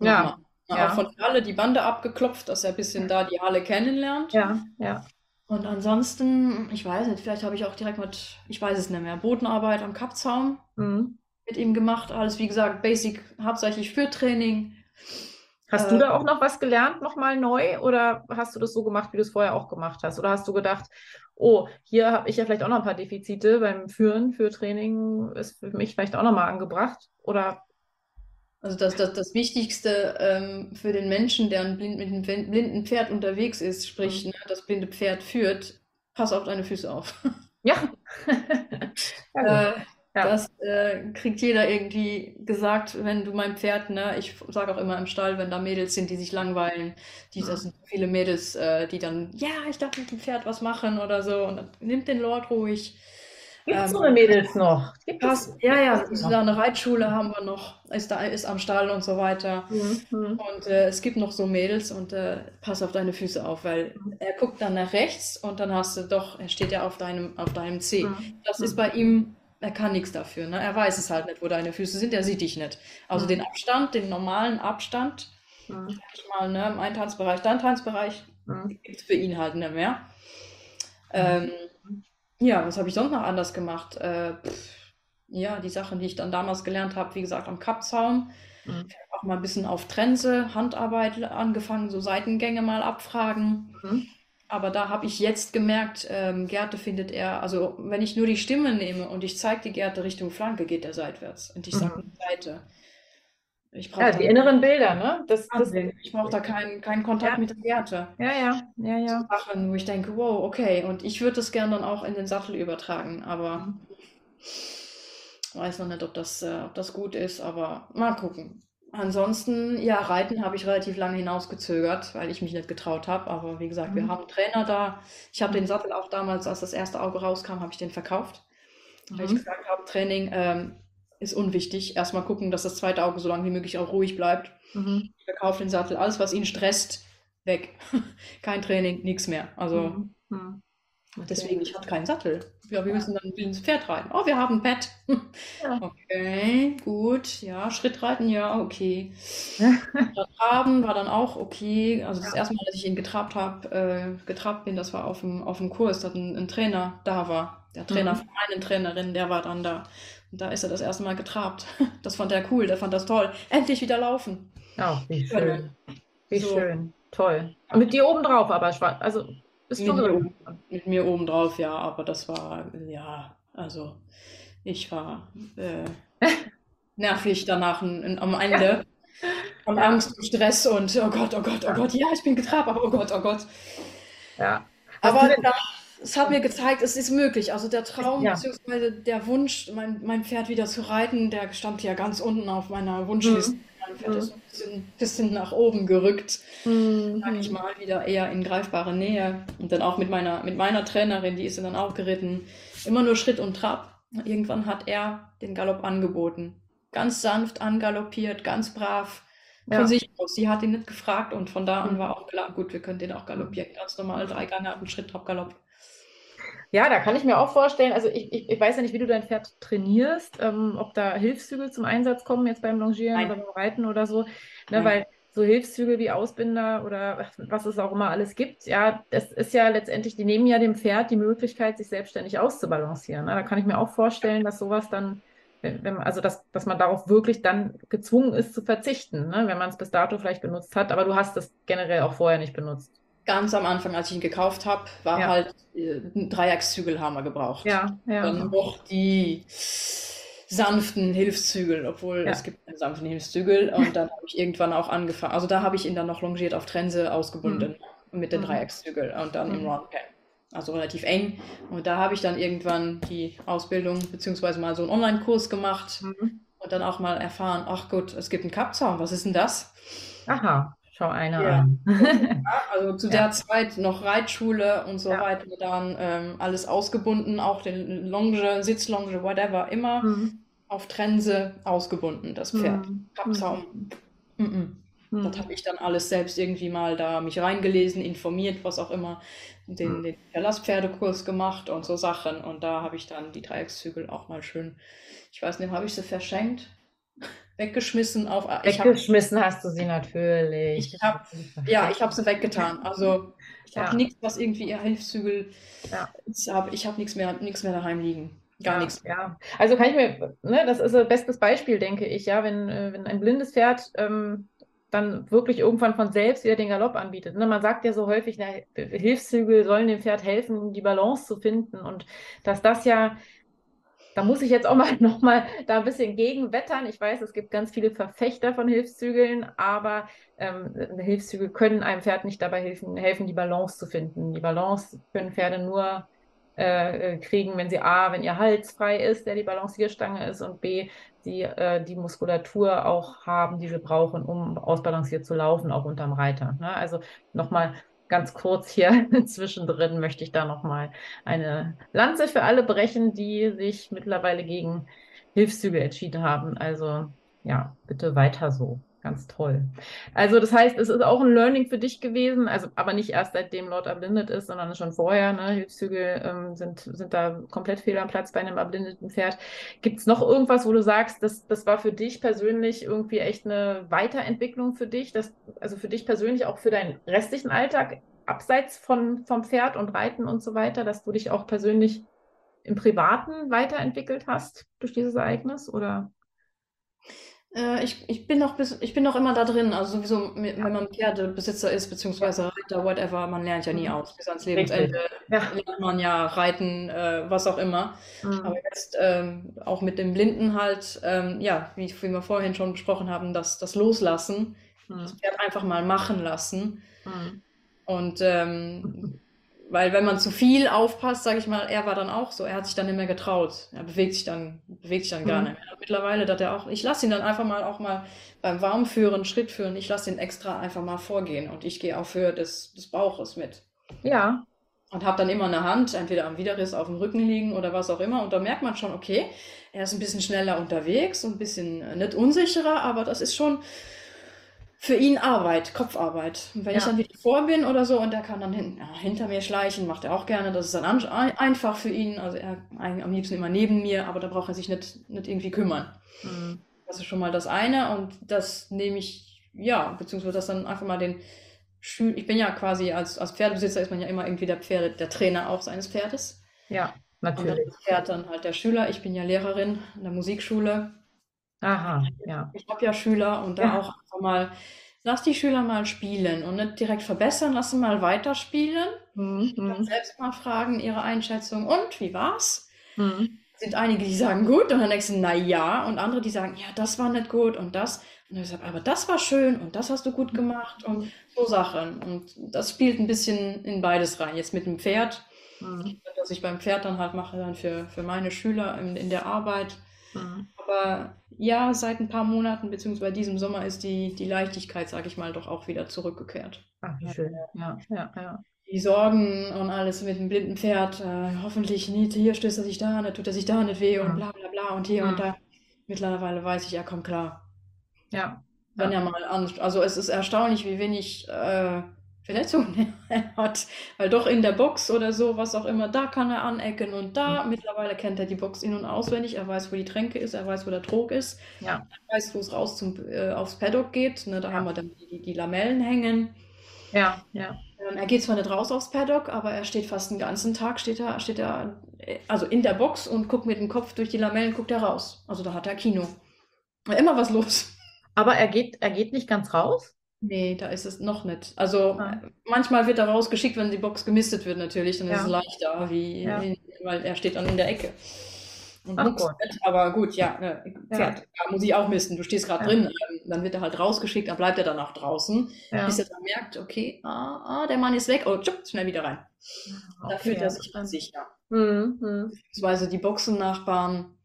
Ja. Na, ja. Auch von der Halle die Bande abgeklopft, dass er ein bisschen da die Halle kennenlernt. Ja, ja. Und ansonsten, ich weiß nicht, vielleicht habe ich auch direkt mit, ich weiß es nicht mehr, Bodenarbeit am Kappzaum Mhm. mit ihm gemacht. Alles, wie gesagt, Basic, hauptsächlich Führtraining. Hast Äh, du da auch noch was gelernt, nochmal neu? Oder hast du das so gemacht, wie du es vorher auch gemacht hast? Oder hast du gedacht, oh, hier habe ich ja vielleicht auch noch ein paar Defizite beim Führen, für Training ist für mich vielleicht auch nochmal angebracht? Oder Also das, das, das Wichtigste ähm, für den Menschen, der ein blind, mit einem blin- blinden Pferd unterwegs ist, sprich, Mhm. ne, das blinde Pferd führt, pass auf deine Füße auf. ja. Äh, Ja. Das äh, kriegt jeder irgendwie gesagt, wenn du mein Pferd, ne, ich sage auch immer im Stall, wenn da Mädels sind, die sich langweilen, die, Mhm. das sind viele Mädels, äh, die dann, ja, ich darf mit dem Pferd was machen oder so und dann nimmt den Lord ruhig. Gibt es ähm, so eine Mädels noch? Gibt es? Ja, ja, da eine Reitschule haben wir noch, ist da ist am Stall und so weiter. Mhm. Mhm. Und äh, es gibt noch so Mädels und äh, pass auf deine Füße auf, weil er guckt dann nach rechts und dann hast du doch, er steht ja auf deinem, auf deinem Zeh. Mhm. Das ist bei ihm, er kann nichts dafür, ne? Er weiß es halt nicht, wo deine Füße sind, er sieht dich nicht. Also Mhm. den Abstand, den normalen Abstand, Mhm. sag ich mal, ne, im einen Tanzbereich, dein Tanzbereich, Mhm. gibt es für ihn halt nicht mehr. Ähm, ja, was habe ich sonst noch anders gemacht? Äh, pff, ja, die Sachen, die ich dann damals gelernt habe, wie gesagt, am Kappzaum. Mhm. Ich habe auch mal ein bisschen auf Trense, Handarbeit angefangen, so Seitengänge mal abfragen. Mhm. Aber da habe ich jetzt gemerkt, ähm, Gerte findet er, also wenn ich nur die Stimme nehme und ich zeige die Gerte Richtung Flanke, geht er seitwärts. Und ich sage Mhm. Seite. Ich Ja, brauche die inneren Bilder, ne? Das, das, ich brauche da keinen, keinen Kontakt Ja. mit der Gerte. ja, ja, ja, ja. Sachen, wo ich denke, wow, okay, und ich würde das gern dann auch in den Sattel übertragen, aber weiß noch nicht, ob das, äh, ob das gut ist, aber mal gucken. Ansonsten, ja, Reiten habe ich relativ lange hinausgezögert, weil ich mich nicht getraut habe, aber wie gesagt, wir Mhm. haben einen Trainer da. Ich habe Mhm. den Sattel auch damals, als das erste Auge rauskam, habe ich den verkauft, weil ich Mhm. gesagt habe, Training ähm, ist unwichtig. Erstmal gucken, dass das zweite Auge so lange wie möglich auch ruhig bleibt. Mhm. Ich verkaufe den Sattel, alles, was ihn stresst, weg. Kein Training, nichts mehr. Also Mhm. Mhm. Okay. deswegen, ich habe keinen Sattel. Ja, wir müssen dann ins Pferd reiten. Oh, wir haben ein Pad. Ja. Okay, gut. Ja, Schrittreiten, ja, okay. Traben war dann auch okay. Also das erste Mal, dass ich ihn getrabt habe, äh, getrabt bin, das war auf dem, auf dem Kurs, dass ein, ein Trainer da war. Der Trainer Mhm. von meinen Trainerin, der war dann da. Und da ist er das erste Mal getrabt. Das fand er cool, der fand das toll. Endlich wieder laufen. Oh, wie schön. Wie So. schön. Toll. Und mit dir oben drauf, aber. Also bist Mit mir. Mit mir obendrauf, ja, aber das war, ja, also ich war äh, nervig danach am Ende. Von Ja. Angst und Stress und oh Gott, oh Gott, oh Gott, ja, ich bin getrabt, aber oh Gott, oh Gott. Ja. Hast Aber es hat mir gezeigt, es ist möglich. Also der Traum Ja. beziehungsweise der Wunsch, mein, mein Pferd wieder zu reiten, der stand ja ganz unten auf meiner Wunschliste. Mein Pferd Mhm. ist ein bisschen, bisschen nach oben gerückt sag ich Mhm. mal, wieder eher in greifbare Nähe. Und dann auch mit meiner, mit meiner Trainerin, die ist dann auch geritten. Immer nur Schritt und Trab. Irgendwann hat er den Galopp angeboten. Ganz sanft angaloppiert, ganz brav. Von Ja. sich aus. Sie hat ihn nicht gefragt und von da an Mhm. war auch klar, gut, wir können den auch galoppieren. Ganz normal drei Gänge auf den Schritt, Trab, Galopp. Ja, da kann ich mir auch vorstellen, also ich, ich, ich weiß ja nicht, wie du dein Pferd trainierst, ähm, ob da Hilfszügel zum Einsatz kommen jetzt beim Longieren Nein. oder beim Reiten oder so, ne, weil so Hilfszüge wie Ausbinder oder was es auch immer alles gibt, ja, das ist ja letztendlich, die nehmen ja dem Pferd die Möglichkeit, sich selbstständig auszubalancieren. Ne? Da kann ich mir auch vorstellen, dass sowas dann, wenn, wenn, also dass, dass man darauf wirklich dann gezwungen ist zu verzichten, ne? wenn man es bis dato vielleicht benutzt hat, aber du hast es generell auch vorher nicht benutzt. Ganz am Anfang, als ich ihn gekauft habe, war Ja. halt äh, ein Dreiachszügel haben wir gebraucht. Ja, ja. Dann noch die sanften Hilfszügel, obwohl Ja. es gibt keine sanften Hilfszügel. Und dann habe ich irgendwann auch angefangen. Also da habe ich ihn dann noch longiert auf Trense ausgebunden mit den Mhm. Dreiachszügel und dann im Mhm. Round Pen. Also relativ eng. Und da habe ich dann irgendwann die Ausbildung beziehungsweise mal so einen Online-Kurs gemacht Mhm. und dann auch mal erfahren, ach gut, es gibt einen Kappzaun, was ist denn das? Aha, schau einer Ja. an. Ja, also zu Ja. der Zeit noch Reitschule und so Ja. weiter, dann ähm, alles ausgebunden, auch den Longe, Sitzlonge, whatever, immer Mhm. auf Trense ausgebunden, das Pferd. Mhm. Kappzaum. Mhm. Mhm. Das habe ich dann alles selbst irgendwie mal da mich reingelesen, informiert, was auch immer, den, Mhm. den Verlasspferdekurs gemacht und so Sachen. Und da habe ich dann die Dreieckszügel auch mal schön, ich weiß nicht, habe ich sie verschenkt, weggeschmissen auf. Weggeschmissen hast du sie natürlich. Ich hab- ja, ich habe sie weggetan. Also ich habe Ja. nichts, was irgendwie ihr Hilfszügel. Ja. Ich habe ich hab nichts mehr, nichts mehr daheim liegen. Gar ja, nichts. Ja, also kann ich mir, ne, das ist ein bestes Beispiel, denke ich, ja, wenn, äh, wenn ein blindes Pferd ähm, dann wirklich irgendwann von selbst wieder den Galopp anbietet. Ne? Man sagt ja so häufig, na, Hilfszügel sollen dem Pferd helfen, die Balance zu finden und dass das ja, da muss ich jetzt auch mal nochmal da ein bisschen gegenwettern. Ich weiß, es gibt ganz viele Verfechter von Hilfszügeln, aber ähm, Hilfszügel können einem Pferd nicht dabei helfen, helfen, die Balance zu finden. Die Balance können Pferde nur äh, äh, kriegen, wenn sie A, wenn ihr Hals frei ist, der die Balancierstange ist, und B, die äh, die Muskulatur auch haben, die sie brauchen, um ausbalanciert zu laufen, auch unterm Reiter. Ne? Also nochmal ganz kurz hier zwischendrin möchte ich da nochmal eine Lanze für alle brechen, die sich mittlerweile gegen Hilfszüge entschieden haben. Also ja, bitte weiter so. Ganz toll. Also das heißt, es ist auch ein Learning für dich gewesen, also aber nicht erst seitdem Lord erblindet ist, sondern schon vorher. Ne? Hilfszüge ähm, sind, sind da komplett fehl am Platz bei einem erblindeten Pferd. Gibt es noch irgendwas, wo du sagst, das, das war für dich persönlich irgendwie echt eine Weiterentwicklung für dich, das, also für dich persönlich auch für deinen restlichen Alltag, abseits von, vom Pferd und Reiten und so weiter, dass du dich auch persönlich im Privaten weiterentwickelt hast durch dieses Ereignis? Oder? Äh, ich, ich bin noch bis, ich bin noch immer da drin. Also sowieso, wenn man Pferdebesitzer ist, beziehungsweise Reiter, whatever, man lernt ja nie Mhm. aus. Bis ans. Lebensende Ja. lernt man ja reiten, äh, was auch immer. Mhm. Aber jetzt ähm, auch mit dem Blinden halt, ähm, ja, wie, wie wir vorhin schon besprochen haben, das, das Loslassen, das Mhm. Pferd einfach mal machen lassen. Mhm. Und ähm, weil wenn man zu viel aufpasst, sage ich mal, er war dann auch so, er hat sich dann nicht mehr getraut. Er bewegt sich dann, bewegt sich dann gar Mhm. nicht mehr. Mittlerweile, dass er auch, ich lasse ihn dann einfach mal auch mal beim Warmführen, Schritt führen, ich lasse ihn extra einfach mal vorgehen und ich gehe auf Höhe des, des Bauches mit. Ja, Und habe dann immer eine Hand, entweder am Widerriss auf dem Rücken liegen oder was auch immer. Und da merkt man schon, okay, er ist ein bisschen schneller unterwegs ein bisschen äh, nicht unsicherer, aber das ist schon für ihn Arbeit, Kopfarbeit. Und wenn ich Ja. dann wieder vor bin oder so und er kann dann hin, ja, hinter mir schleichen, macht er auch gerne. Das ist dann an, ein, einfach für ihn. Also er eigentlich am liebsten immer neben mir, aber da braucht er sich nicht, nicht irgendwie kümmern. Mhm. Das ist schon mal das eine und das nehme ich, ja, beziehungsweise das dann einfach mal den Schül ich bin ja quasi als, als Pferdebesitzer ist man ja immer irgendwie der Pferde, der Trainer auch seines Pferdes. ja, Und natürlich. ist das Pferd dann halt der Schüler. Ich bin ja Lehrerin in der Musikschule. Aha, ja. Ich habe ja Schüler und da Ja. auch einfach mal, lass die Schüler mal spielen und nicht direkt verbessern, lass sie mal weiterspielen. Mhm. Dann Mhm. selbst mal fragen, ihre Einschätzung. Und wie war's? Mhm. sind einige, die sagen gut und dann denkst du, na ja, und andere, die sagen, ja, das war nicht gut und das. Und dann gesagt, aber das war schön und das hast du gut gemacht und so Sachen. Und das spielt ein bisschen in beides rein. Jetzt mit dem Pferd, Mhm. dass ich beim Pferd dann halt mache, dann für, für meine Schüler in, in der Arbeit. Mhm. Aber ja, seit ein paar Monaten, beziehungsweise diesem Sommer, ist die, die Leichtigkeit, sage ich mal, doch auch wieder zurückgekehrt. Ach, wie schön. Ja, ja, ja. Die Sorgen und alles mit dem blinden Pferd, äh, hoffentlich nicht, hier stößt er sich da, nicht tut er sich da nicht weh und Mhm. bla bla bla und hier Mhm. und da. Mittlerweile weiß ich, er kommt klar. Ja, Wenn Ja. er mal an, also es ist erstaunlich, wie wenig äh, Verletzungen er hat. Weil doch in der Box oder so, was auch immer, da kann er anecken und da. Mhm. Mittlerweile kennt er die Box in- und auswendig. Er weiß, wo die Tränke ist, er weiß, wo der Trog ist. Ja. Er weiß, wo es raus zum, äh, aufs Paddock geht. Ne, da ja. haben wir dann die, die Lamellen hängen. Ja, ja. Ähm, er geht zwar nicht raus aufs Paddock, aber er steht fast den ganzen Tag, steht er, steht er also in der Box und guckt mit dem Kopf durch die Lamellen, guckt er raus. Also da hat er Kino. Immer was los. Aber er geht, er geht nicht ganz raus? Nee, da ist es noch nicht. Also ah. manchmal wird er rausgeschickt, wenn die Box gemistet wird natürlich, dann ja. ist es leichter, wie, ja. weil er steht dann in der Ecke. Und Ach Gott. aber gut, ja, ne, Pferd ja. muss ich auch misten. Du stehst gerade drin, ähm, dann wird er halt rausgeschickt, dann bleibt er dann auch draußen, bis er dann merkt, okay, ah, ah, der Mann ist weg, oh, tschupp, schnell wieder rein. Okay, da fühlt er sich an sich, ja. Mhm, mhm. Beziehungsweise die Boxennachbarn,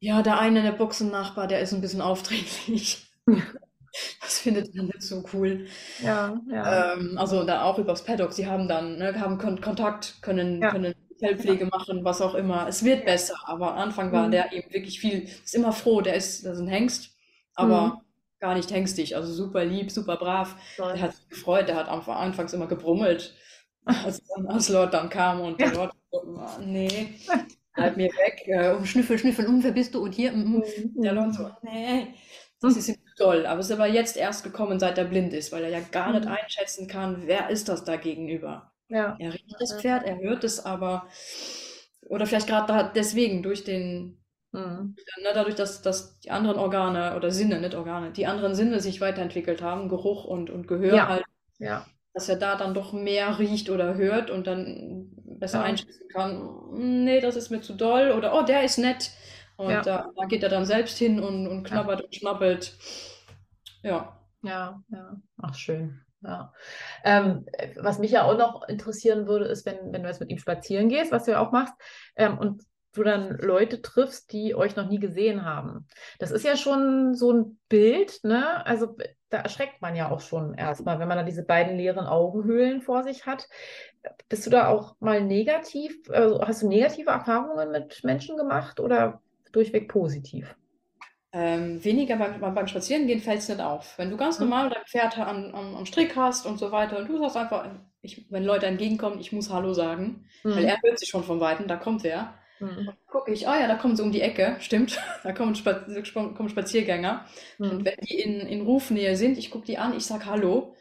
ja, der eine, der Boxennachbar, der ist ein bisschen aufdringlich. Das findet man nicht so cool. Ja, ja. Ähm, also da auch übers Paddock. Sie haben dann, ne, haben Kon Kontakt, können, ja. können Fellpflege machen, was auch immer. Es wird besser, aber am Anfang war mhm. der eben wirklich viel, ist immer froh, der ist, das ist ein Hengst, aber mhm. gar nicht hengstig, also super lieb, super brav. Toll. Der hat sich gefreut, der hat am anfangs immer gebrummelt, als, als Lord dann kam und ja. der Lord, nee, bleib mir weg, äh, schnüffel, schnüffel, um, wer bist du? Und hier, mm, mm. der Lord so, nee, das ist toll. Aber es ist aber jetzt erst gekommen, seit er blind ist, weil er ja gar nicht mhm. einschätzen kann, wer ist das da gegenüber. Ja. Er riecht das Pferd, er hört es aber, oder vielleicht gerade deswegen, durch den, mhm. ne, dadurch, dass, dass die anderen Organe oder Sinne, nicht Organe, die anderen Sinne sich weiterentwickelt haben, Geruch und, und Gehör ja. halt, ja. dass er da dann doch mehr riecht oder hört und dann besser ja. einschätzen kann, nee, das ist mir zu doll oder oh, der ist nett. Und ja. da, da, geht er dann selbst hin und, und knabbert ja. und schnappelt. Ja. Ja, ja. Ach, schön. Ja. Ähm, was mich ja auch noch interessieren würde, ist, wenn, wenn du jetzt mit ihm spazieren gehst, was du ja auch machst, ähm, und du dann Leute triffst, die euch noch nie gesehen haben. Das ist ja schon so ein Bild, ne? Also da erschreckt man ja auch schon erstmal, wenn man da diese beiden leeren Augenhöhlen vor sich hat. Bist du da auch mal negativ, also hast du negative Erfahrungen mit Menschen gemacht oder durchweg positiv. Ähm, weniger beim, beim Spazierengehen fällt es nicht auf. Wenn du ganz mhm. normal dein Pferd an, an, am Strick hast und so weiter, und du sagst einfach, ich, wenn Leute entgegenkommen, ich muss Hallo sagen, mhm. weil er hört sich schon vom Weiten, da kommt er. Mhm. gucke ich, oh ja, da kommen sie um die Ecke, stimmt, da kommen, Spa kommen Spaziergänger. Mhm. Und wenn die in, in Rufnähe sind, ich gucke die an, ich sage Hallo,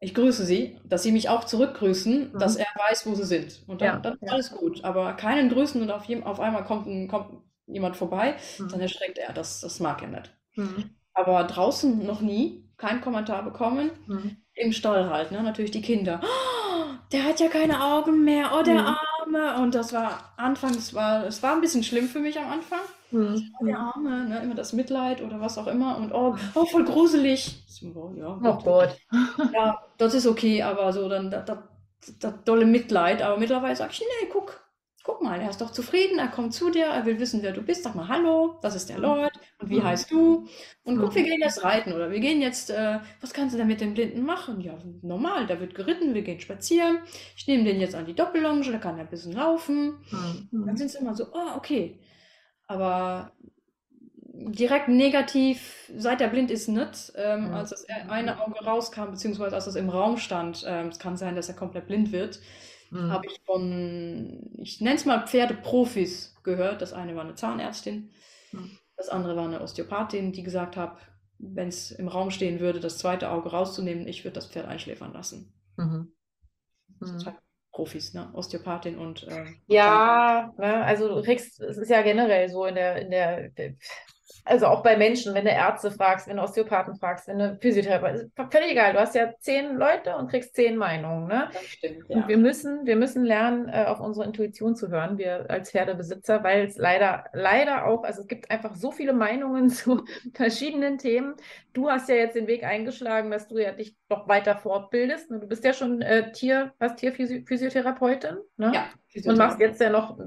ich grüße sie, dass sie mich auch zurückgrüßen, mhm. dass er weiß, wo sie sind. Und dann, ja, dann ist alles gut. Aber keinen grüßen und auf, auf einmal kommt, ein, kommt jemand vorbei, mhm. dann erschreckt er. Das, das mag er nicht. Mhm. Aber draußen noch nie, kein Kommentar bekommen. Mhm. Im Stall halt, ne? natürlich die Kinder. Oh, der hat ja keine Augen mehr, oh, der mhm. Arme. Und das war anfangs, war, es war ein bisschen schlimm für mich am Anfang. Mhm. Oh, der Arme, ne? immer das Mitleid oder was auch immer. Und oh, oh voll gruselig. So, ja, oh Gott. ja, das ist okay, aber so dann das, das, das dolle Mitleid. Aber mittlerweile sag ich, nee, guck, guck mal, er ist doch zufrieden, er kommt zu dir, er will wissen, wer du bist, sag mal Hallo, das ist der Lord und wie mhm. heißt du? Und guck, wir gehen jetzt reiten oder wir gehen jetzt, äh, was kannst du denn mit dem Blinden machen? Ja, normal, der wird geritten, wir gehen spazieren, ich nehme den jetzt an die Doppellonge, da kann er ein bisschen laufen. Mhm. Dann sind sie immer so, oh, okay. Aber direkt negativ, seit er blind ist, nicht. Ähm, mhm. Als das eine Auge rauskam, beziehungsweise als das im Raum stand, ähm, es kann sein, dass er komplett blind wird, mhm. habe ich von, ich nenne es mal Pferdeprofis gehört. Das eine war eine Zahnärztin, mhm. das andere war eine Osteopathin, die gesagt hat, wenn es im Raum stehen würde, das zweite Auge rauszunehmen, ich würde das Pferd einschläfern lassen. Mhm. mhm. Profis, ne? Osteopathin und äh, ja, ne? also du kriegst, es ist ja generell so in der, in der also auch bei Menschen, wenn du Ärzte fragst, wenn du Osteopathen fragst, wenn du Physiotherapeuten, völlig egal. Du hast ja zehn Leute und kriegst zehn Meinungen. Ne? Das stimmt, ja. Und wir müssen, wir müssen lernen, äh, auf unsere Intuition zu hören, wir als Pferdebesitzer, weil es leider, leider auch, also es gibt einfach so viele Meinungen zu verschiedenen Themen. Du hast ja jetzt den Weg eingeschlagen, dass du ja dich noch weiter fortbildest. Du bist ja schon äh, Tier, was Tierphysiotherapeutin, ne? Ja. Und machst jetzt ja noch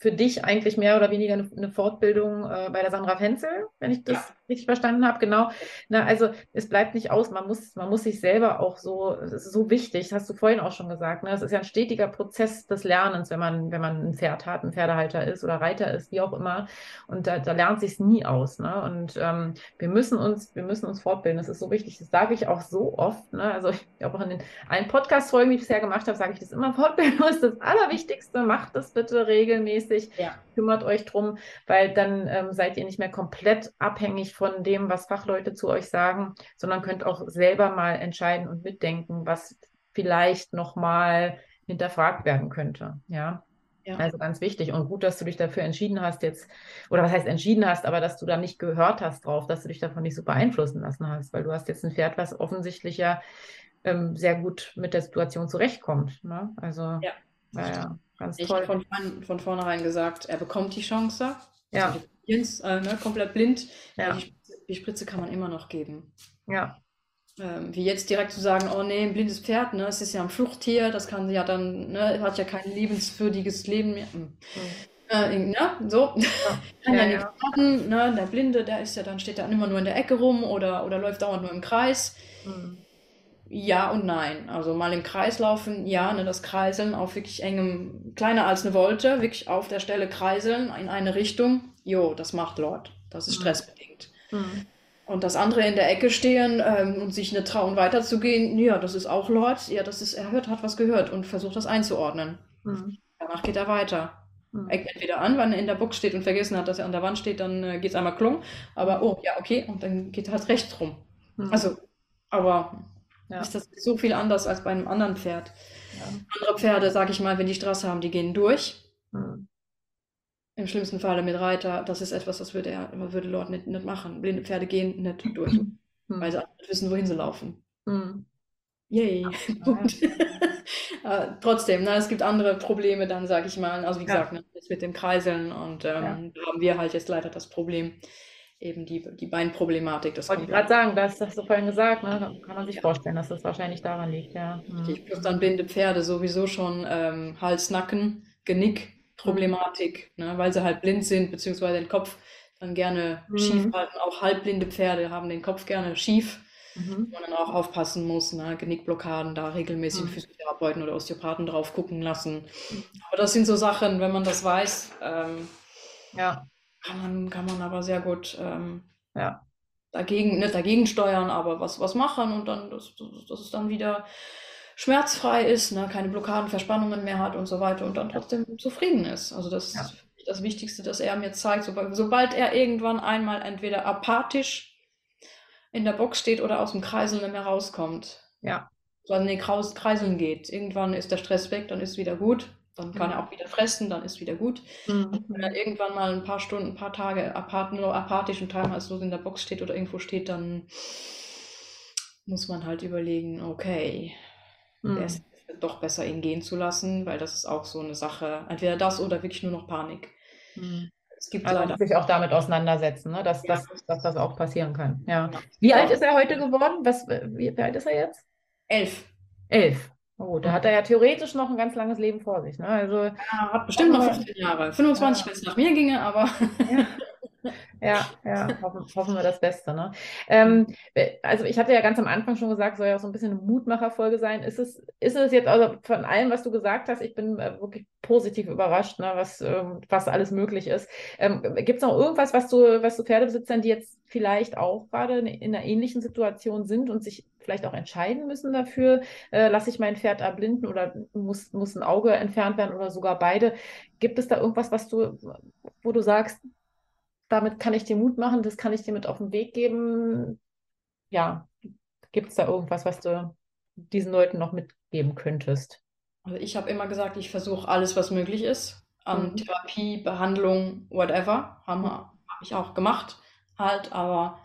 für dich eigentlich mehr oder weniger eine, eine Fortbildung äh, bei der Sandra Fenzel, wenn ich das ja. richtig verstanden habe. Genau. Na, also es bleibt nicht aus. Man muss, man muss sich selber auch so, es ist so wichtig, das hast du vorhin auch schon gesagt. Ne? Es ist ja ein stetiger Prozess des Lernens, wenn man, wenn man ein Pferd hat, ein Pferdehalter ist oder Reiter ist, wie auch immer. Und da, da lernt sich nie aus. Ne? Und ähm, wir müssen uns, wir müssen uns fortbilden. Das ist so wichtig. Das sage ich auch so oft. Ne? Also ich glaube auch in den allen Podcast-Folgen, die ich bisher gemacht habe, sage ich das immer. Fortbildung ist das Allerwichtigste. Macht das bitte regelmäßig regelmäßig, ja. kümmert euch drum, weil dann ähm, seid ihr nicht mehr komplett abhängig von dem, was Fachleute zu euch sagen, sondern könnt auch selber mal entscheiden und mitdenken, was vielleicht nochmal hinterfragt werden könnte. Ja. Ja. Also ganz wichtig und gut, dass du dich dafür entschieden hast jetzt, oder was heißt entschieden hast, aber dass du da nicht gehört hast drauf, dass du dich davon nicht so beeinflussen lassen hast, weil du hast jetzt ein Pferd, was offensichtlich ja ähm, sehr gut mit der Situation zurechtkommt. Ne? Also, ja. ja. Ganz ich toll. von, von vornherein gesagt, er bekommt die Chance. Ja. Also Jens, äh, ne, komplett blind. Ja. Die, die, Spritze kann man immer noch geben. Ja. Ähm, wie jetzt direkt zu sagen, oh nee, ein blindes Pferd, ne, es ist ja ein Fluchttier, das kann ja dann, ne, hat ja kein lebenswürdiges Leben mehr. Mhm. Äh, ne, so. Ja. kann ja, ja nichts machen, ne, der Blinde, der ist ja dann, steht dann immer nur in der Ecke rum oder, oder läuft dauernd nur im Kreis. Mhm. Ja und nein. Also mal im Kreis laufen, ja, ne, das Kreiseln auf wirklich engem, kleiner als eine Wolte, wirklich auf der Stelle kreiseln in eine Richtung. Jo, das macht Lord. Das ist mhm. stressbedingt. Mhm. Und das andere in der Ecke stehen ähm, und sich nicht trauen weiterzugehen, ja, das ist auch Lord. Ja, das ist, er hört, hat was gehört und versucht das einzuordnen. Mhm. Danach geht er weiter. Mhm. Entweder an, wenn er in der Box steht und vergessen hat, dass er an der Wand steht, dann äh, geht es einmal klung. Aber oh, ja, okay, und dann geht er halt rechts rum. Mhm. Also, aber ja. Ist das so viel anders als bei einem anderen Pferd. Ja. Andere Pferde, sag ich mal, wenn die Straße haben, die gehen durch. Mhm. Im schlimmsten Falle mit Reiter, das ist etwas, das würde er, würde Lord nicht, nicht machen. Blinde Pferde gehen nicht durch, mhm. weil sie nicht wissen, wohin sie laufen. Mhm. Yay. Äh, trotzdem, na, es gibt andere Probleme dann, sag ich mal. Also wie gesagt, ja. ne, mit dem Kreiseln und ähm, da haben wir halt jetzt leider das Problem, eben die, die Beinproblematik. Das wollte ich gerade sagen, das hast du vorhin gesagt, ne? da kann man sich ja. vorstellen, dass das wahrscheinlich daran liegt. Ja. Richtig, plus dann blinde Pferde sowieso schon ähm, Hals, Nacken, Genick, Problematik, mhm. ne? weil sie halt blind sind, beziehungsweise den Kopf dann gerne mhm. schief halten. Auch halbblinde Pferde haben den Kopf gerne schief, mhm. wo man dann auch aufpassen muss, ne? Genickblockaden, da regelmäßig mhm. Physiotherapeuten oder Osteopathen drauf gucken lassen. Mhm. Aber das sind so Sachen, wenn man das weiß, ähm, ja kann man, kann man aber sehr gut ähm, ja. dagegen, nicht dagegen steuern, aber was, was machen und dann, dass, dass es dann wieder schmerzfrei ist, ne, keine Blockaden, Verspannungen mehr hat und so weiter und dann trotzdem zufrieden ist. Also das ja. ist das Wichtigste, dass er mir zeigt, sobald, sobald er irgendwann einmal entweder apathisch in der Box steht oder aus dem Kreisel nicht mehr rauskommt. Ja. So an den Kreiseln geht. Irgendwann ist der Stress weg, dann ist wieder gut. Dann kann er mhm. auch wieder fressen, dann ist wieder gut. Mhm. Wenn er irgendwann mal ein paar Stunden, ein paar Tage apart, nur apathisch und teilweise in der Box steht oder irgendwo steht, dann muss man halt überlegen, okay, mhm. es doch besser, ihn gehen zu lassen, weil das ist auch so eine Sache. Entweder das oder wirklich nur noch Panik. Mhm. Es gibt also sich auch damit auseinandersetzen, ne? dass, ja. dass, dass das auch passieren kann. Ja. Wie ja. alt ist er heute geworden? Was, wie, wie alt ist er jetzt? Elf. Elf. Oh, da hat er ja theoretisch noch ein ganz langes Leben vor sich. Ne? Also, ja, hat bestimmt noch 15 Jahre. 25, ja. wenn es nach mir ginge, aber. Ja. Ja, ja, hoffen, hoffen, wir das Beste. Ne? Ähm, also ich hatte ja ganz am Anfang schon gesagt, soll ja auch so ein bisschen eine Mutmacherfolge sein. Ist es, ist es jetzt also von allem, was du gesagt hast, ich bin äh, wirklich positiv überrascht, ne, was, ähm, was alles möglich ist. Ähm, Gibt es noch irgendwas, was du, was du Pferdebesitzern, die jetzt vielleicht auch gerade in einer ähnlichen Situation sind und sich vielleicht auch entscheiden müssen dafür, äh, lasse ich mein Pferd erblinden oder muss, muss ein Auge entfernt werden oder sogar beide. Gibt es da irgendwas, was du, wo du sagst, damit kann ich dir Mut machen, das kann ich dir mit auf den Weg geben. Ja, gibt es da irgendwas, was du diesen Leuten noch mitgeben könntest? Also ich habe immer gesagt, ich versuche alles, was möglich ist. An mhm. Therapie, Behandlung, whatever. Habe mhm. hab ich auch gemacht halt, aber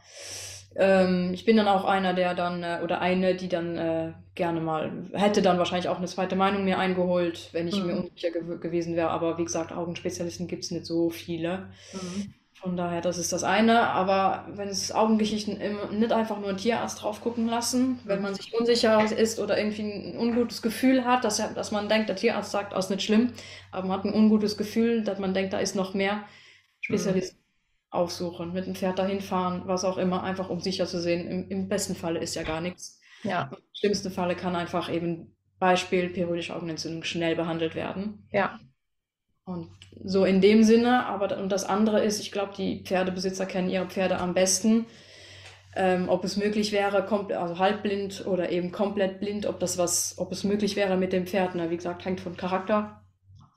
ähm, ich bin dann auch einer, der dann, äh, oder eine, die dann äh, gerne mal, hätte dann wahrscheinlich auch eine zweite Meinung mir eingeholt, wenn ich mhm. mir unsicher gew gewesen wäre. Aber wie gesagt, Augenspezialisten gibt es nicht so viele. Mhm. Von daher, das ist das eine. Aber wenn es Augengeschichten immer, nicht einfach nur ein Tierarzt drauf gucken lassen, wenn man sich unsicher ist oder irgendwie ein ungutes Gefühl hat, dass, dass man denkt, der Tierarzt sagt, das ist nicht schlimm, aber man hat ein ungutes Gefühl, dass man denkt, da ist noch mehr Spezialisten aufsuchen, mit dem Pferd dahin fahren, was auch immer, einfach um sicher zu sehen. Im, im besten Falle ist ja gar nichts. Ja. Im schlimmsten Falle kann einfach eben Beispiel periodische Augenentzündung schnell behandelt werden. Ja. Und so in dem Sinne, aber und das andere ist, ich glaube, die Pferdebesitzer kennen ihre Pferde am besten. Ähm, ob es möglich wäre, also halbblind oder eben komplett blind, ob das was, ob es möglich wäre mit dem Pferd. Na, wie gesagt, hängt von Charakter,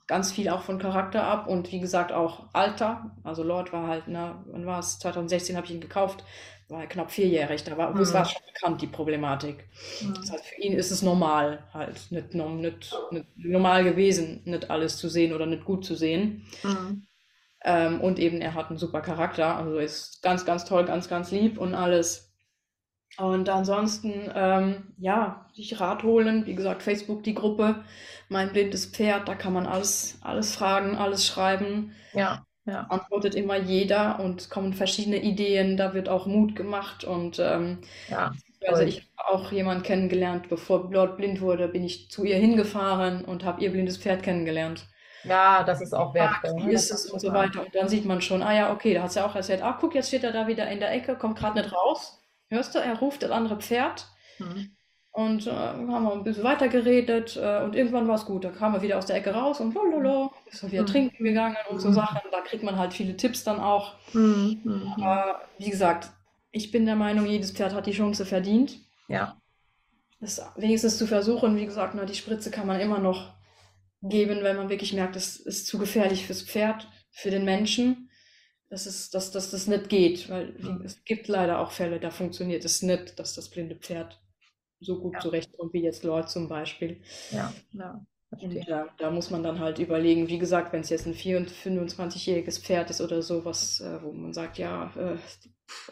ganz viel auch von Charakter ab und wie gesagt auch Alter. Also Lord war halt, na, wann war es? 2016 habe ich ihn gekauft, war er knapp vierjährig. Da war, mhm. es war schon bekannt, die Problematik. Mhm. Das heißt, für ihn ist es normal, halt, nicht, nicht, nicht normal gewesen, nicht alles zu sehen oder nicht gut zu sehen. Mhm. Ähm, und eben, er hat einen super Charakter, also ist ganz, ganz toll, ganz, ganz lieb und alles. Und ansonsten, ähm, ja, sich Rat holen, wie gesagt, Facebook, die Gruppe, mein blindes Pferd, da kann man alles, alles fragen, alles schreiben. Ja. Ja. Antwortet immer jeder und kommen verschiedene Ideen, da wird auch Mut gemacht und ähm, ja, also ich habe auch jemanden kennengelernt, bevor Lord blind wurde, bin ich zu ihr hingefahren und habe ihr blindes Pferd kennengelernt. Ja, das ist auch wertvoll. Wie ne? ist es und so weiter. Und dann sieht man schon, ah ja, okay, da hat sie auch erzählt, ah, guck, jetzt steht er da wieder in der Ecke, kommt gerade nicht raus. Hörst du, er ruft das andere Pferd. Mhm. Und äh, haben wir ein bisschen weiter geredet äh, und irgendwann war es gut. Da kam er wieder aus der Ecke raus und lololo, ist er wieder mhm. trinken gegangen und so mhm. Sachen. Da kriegt man halt viele Tipps dann auch. Mhm. mhm. Aber wie gesagt, ich bin der Meinung, jedes Pferd hat die Chance verdient. Ja. Das wenigstens zu versuchen, wie gesagt, na, die Spritze kann man immer noch geben, wenn man wirklich merkt, es ist zu gefährlich fürs Pferd, für den Menschen. Dass, es, dass, dass das nicht geht, weil wie, es gibt leider auch Fälle, da funktioniert es nicht, dass das blinde Pferd so gut ja. zurechtkommt wie jetzt Lord zum Beispiel. Ja, ja. Und da, da, muss man dann halt überlegen, wie gesagt, wenn es jetzt ein 25-jähriges Pferd ist oder so, was, äh, wo man sagt, ja, äh,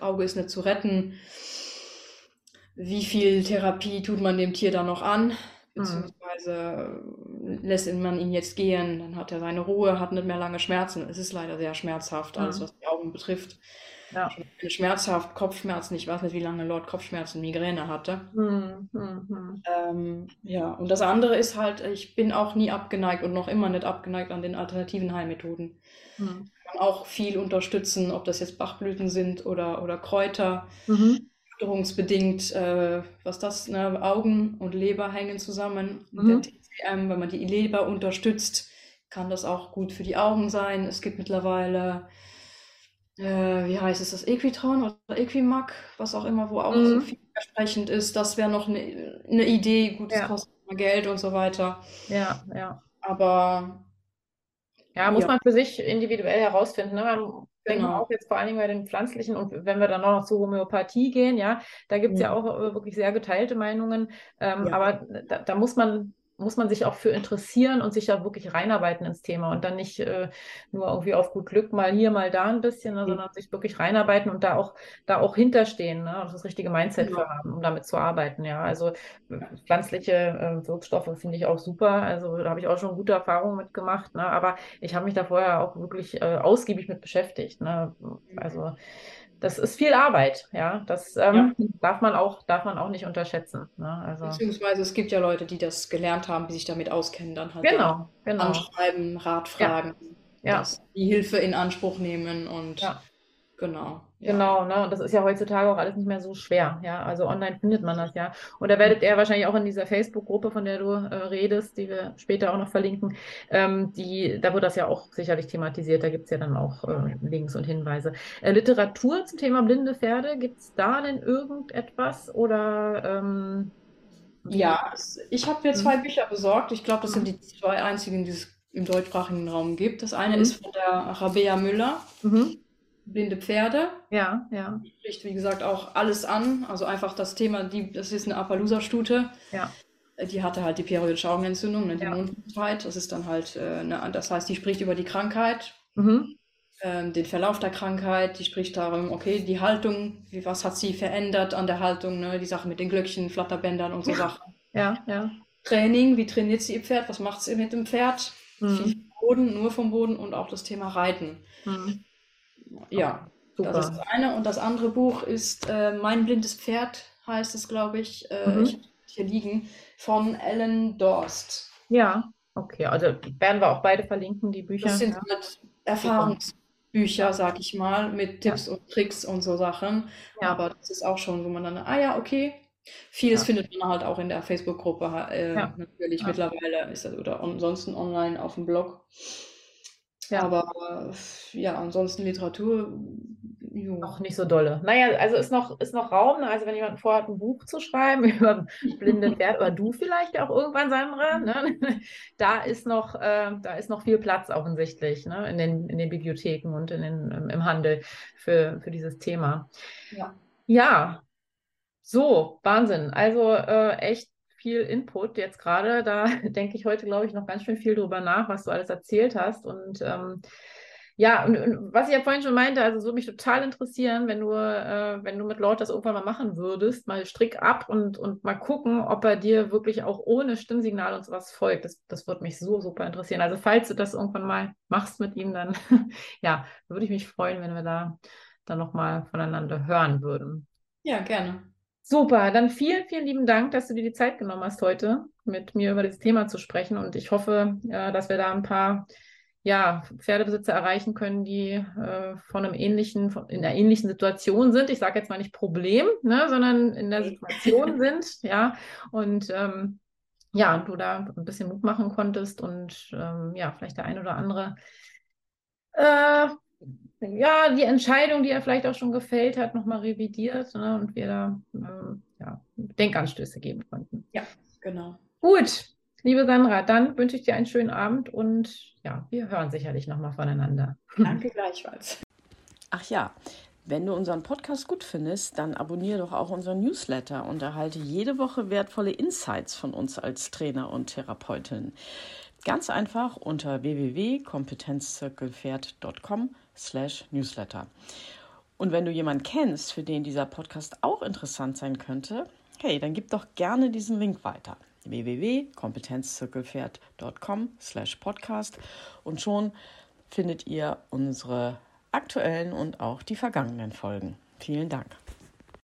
Auge ist nicht zu retten, wie viel Therapie tut man dem Tier dann noch an? Mhm. Beziehungsweise mhm. lässt man ihn jetzt gehen, dann hat er seine Ruhe, hat nicht mehr lange Schmerzen. Es ist leider sehr schmerzhaft, alles mhm. was die Augen betrifft. Ja. Schmerzhaft, Kopfschmerzen. Ich weiß nicht, wie lange Lord Kopfschmerzen, Migräne hatte. Mhm. Mhm. Ähm, ja, und das andere ist halt, ich bin auch nie abgeneigt und noch immer nicht abgeneigt an den alternativen Heilmethoden. Mhm. Kann auch viel unterstützen, ob das jetzt Bachblüten sind oder, oder Kräuter. Mhm. Fütterungsbedingt, äh, was das, ne, Augen und Leber hängen zusammen. Mhm. TCM, wenn man die Leber unterstützt, kann das auch gut für die Augen sein. Es gibt mittlerweile äh, wie heißt es, das Equitron oder Equimac, was auch immer, wo auch mhm. so vielversprechend ist. Das wäre noch eine ne Idee. Gut, das ja. kostet mal Geld und so weiter. Ja, ja. Aber. Ja, muss ja. man für sich individuell herausfinden. Ne? Man genau. auch jetzt vor allen Dingen bei den pflanzlichen und wenn wir dann auch noch zur Homöopathie gehen, ja, da gibt es ja. ja. auch äh, wirklich sehr geteilte Meinungen. Ähm, aber da, da muss man muss man sich auch für interessieren und sich da wirklich reinarbeiten ins Thema und dann nicht äh, nur irgendwie auf gut Glück mal hier, mal da ein bisschen, ne, mhm. sondern sich wirklich reinarbeiten und da auch, da auch hinterstehen, ne, und das richtige Mindset ja. für haben, um damit zu arbeiten. Ja, also pflanzliche äh, Wirkstoffe finde ich auch super. Also da habe ich auch schon gute Erfahrungen mitgemacht, ne, aber ich habe mich da vorher auch wirklich äh, ausgiebig mit beschäftigt. Ne, also das ist viel Arbeit, ja. Das ähm, ja. darf man auch, darf man auch nicht unterschätzen. Ne? Also, Beziehungsweise es gibt ja Leute, die das gelernt haben, die sich damit auskennen, dann halt genau, genau. anschreiben, Rat fragen, ja. die Hilfe in Anspruch nehmen und ja. Genau. Genau, ne? Und das ist ja heutzutage auch alles nicht mehr so schwer, ja. Also online findet man das ja. Und da werdet ihr wahrscheinlich auch in dieser Facebook-Gruppe, von der du äh, redest, die wir später auch noch verlinken, ähm, die, da wird das ja auch sicherlich thematisiert. Da gibt es ja dann auch äh, Links und Hinweise. Äh, Literatur zum Thema blinde Pferde, gibt es da denn irgendetwas oder ähm, ja, ich habe mir hm. zwei Bücher besorgt. Ich glaube, das sind die zwei einzigen, die es im deutschsprachigen Raum gibt. Das eine mhm. ist von der Rabea Müller. Mhm blinde Pferde. Ja, ja. Die spricht, wie gesagt, auch alles an. Also einfach das Thema, die, das ist eine Appaloosa-Stute. Ja. Die hatte halt die periodische Augenentzündung, ne, die ja. Mondkrankheit. Das ist dann halt, äh, eine, das heißt, die spricht über die Krankheit, mhm. ähm, den Verlauf der Krankheit. Die spricht darum, okay, die Haltung, wie, was hat sie verändert an der Haltung, ne, die Sache mit den Glöckchen, Flatterbändern und so Sachen. Ja, ja. Training, wie trainiert sie ihr Pferd, was macht sie mit dem Pferd? Mhm. Viel vom Boden, nur vom Boden und auch das Thema Reiten. Mhm Ja, Super. das ist das eine. Und das andere Buch ist äh, Mein blindes Pferd, heißt es, glaube ich. Äh, mhm. Ich habe hier liegen, von Ellen Dorst. Ja, okay. Also werden wir auch beide verlinken, die Bücher. Das sind mit Erfahrungsbücher, sag ich mal, mit Tipps ja. und Tricks und so Sachen. Ja. Aber das ist auch schon, wo man dann, ah ja, okay, Vieles ja. findet man halt auch in der Facebook-Gruppe äh, natürlich mittlerweile ist das oder ansonsten online auf dem Blog. Aber äh, ja, ansonsten Literatur. Jo. Noch nicht so dolle. Naja, also ist noch, ist noch Raum. Ne? Also wenn jemand vorhat, ein Buch zu schreiben über blinde Pferde, oder du vielleicht auch irgendwann, Sandra, ne? da, ist noch, äh, da ist noch viel Platz offensichtlich ne? in, den, in den Bibliotheken und in den, im, im Handel für, für dieses Thema. Ja. Ja, so, Wahnsinn. Also äh, echt viel Input jetzt gerade. Da denke ich heute, glaube ich, noch ganz schön viel drüber nach, was du alles erzählt hast. Und ähm, ja, und, und, was ich ja vorhin schon meinte, also würde mich total interessieren, wenn du, äh, wenn du mit Lord das irgendwann mal machen würdest, mal Strick ab und, und mal gucken, ob er dir wirklich auch ohne Stimmsignal und sowas folgt. Das, das würde mich so super interessieren. Also falls du das irgendwann mal machst mit ihm, dann ja, würde ich mich freuen, wenn wir da dann nochmal voneinander hören würden. Ja, gerne. Super, dann vielen, vielen lieben Dank, dass du dir die Zeit genommen hast, heute mit mir über das Thema zu sprechen. Und ich hoffe, äh, dass wir da ein paar ja, Pferdebesitzer erreichen können, die äh, von einem ähnlichen, von, in einer ähnlichen Situation sind. Ich sage jetzt mal nicht Problem, ne, sondern in der Situation sind, ja. Und ähm, ja, du da ein bisschen Mut machen konntest und ähm, ja, vielleicht der ein oder andere äh, ja, die Entscheidung, die er vielleicht auch schon gefällt hat, nochmal revidiert ne, und wir da ähm, ja, Denkanstöße geben konnten. Ja, genau. Gut, liebe Sandra, dann wünsche ich dir einen schönen Abend und ja, wir hören sicherlich nochmal voneinander. Danke gleichfalls. Ach ja, wenn du unseren Podcast gut findest, dann abonniere doch auch unseren Newsletter und erhalte jede Woche wertvolle Insights von uns als Trainer und Therapeutin. Ganz einfach unter www.kompetenzzirkelpferd.com slash newsletter. Und wenn du jemanden kennst, für den dieser Podcast auch interessant sein könnte, hey, dann gib doch gerne diesen Link weiter www.kompetenzzirkelpferd.com slash podcast und schon findet ihr unsere aktuellen und auch die vergangenen Folgen. Vielen Dank.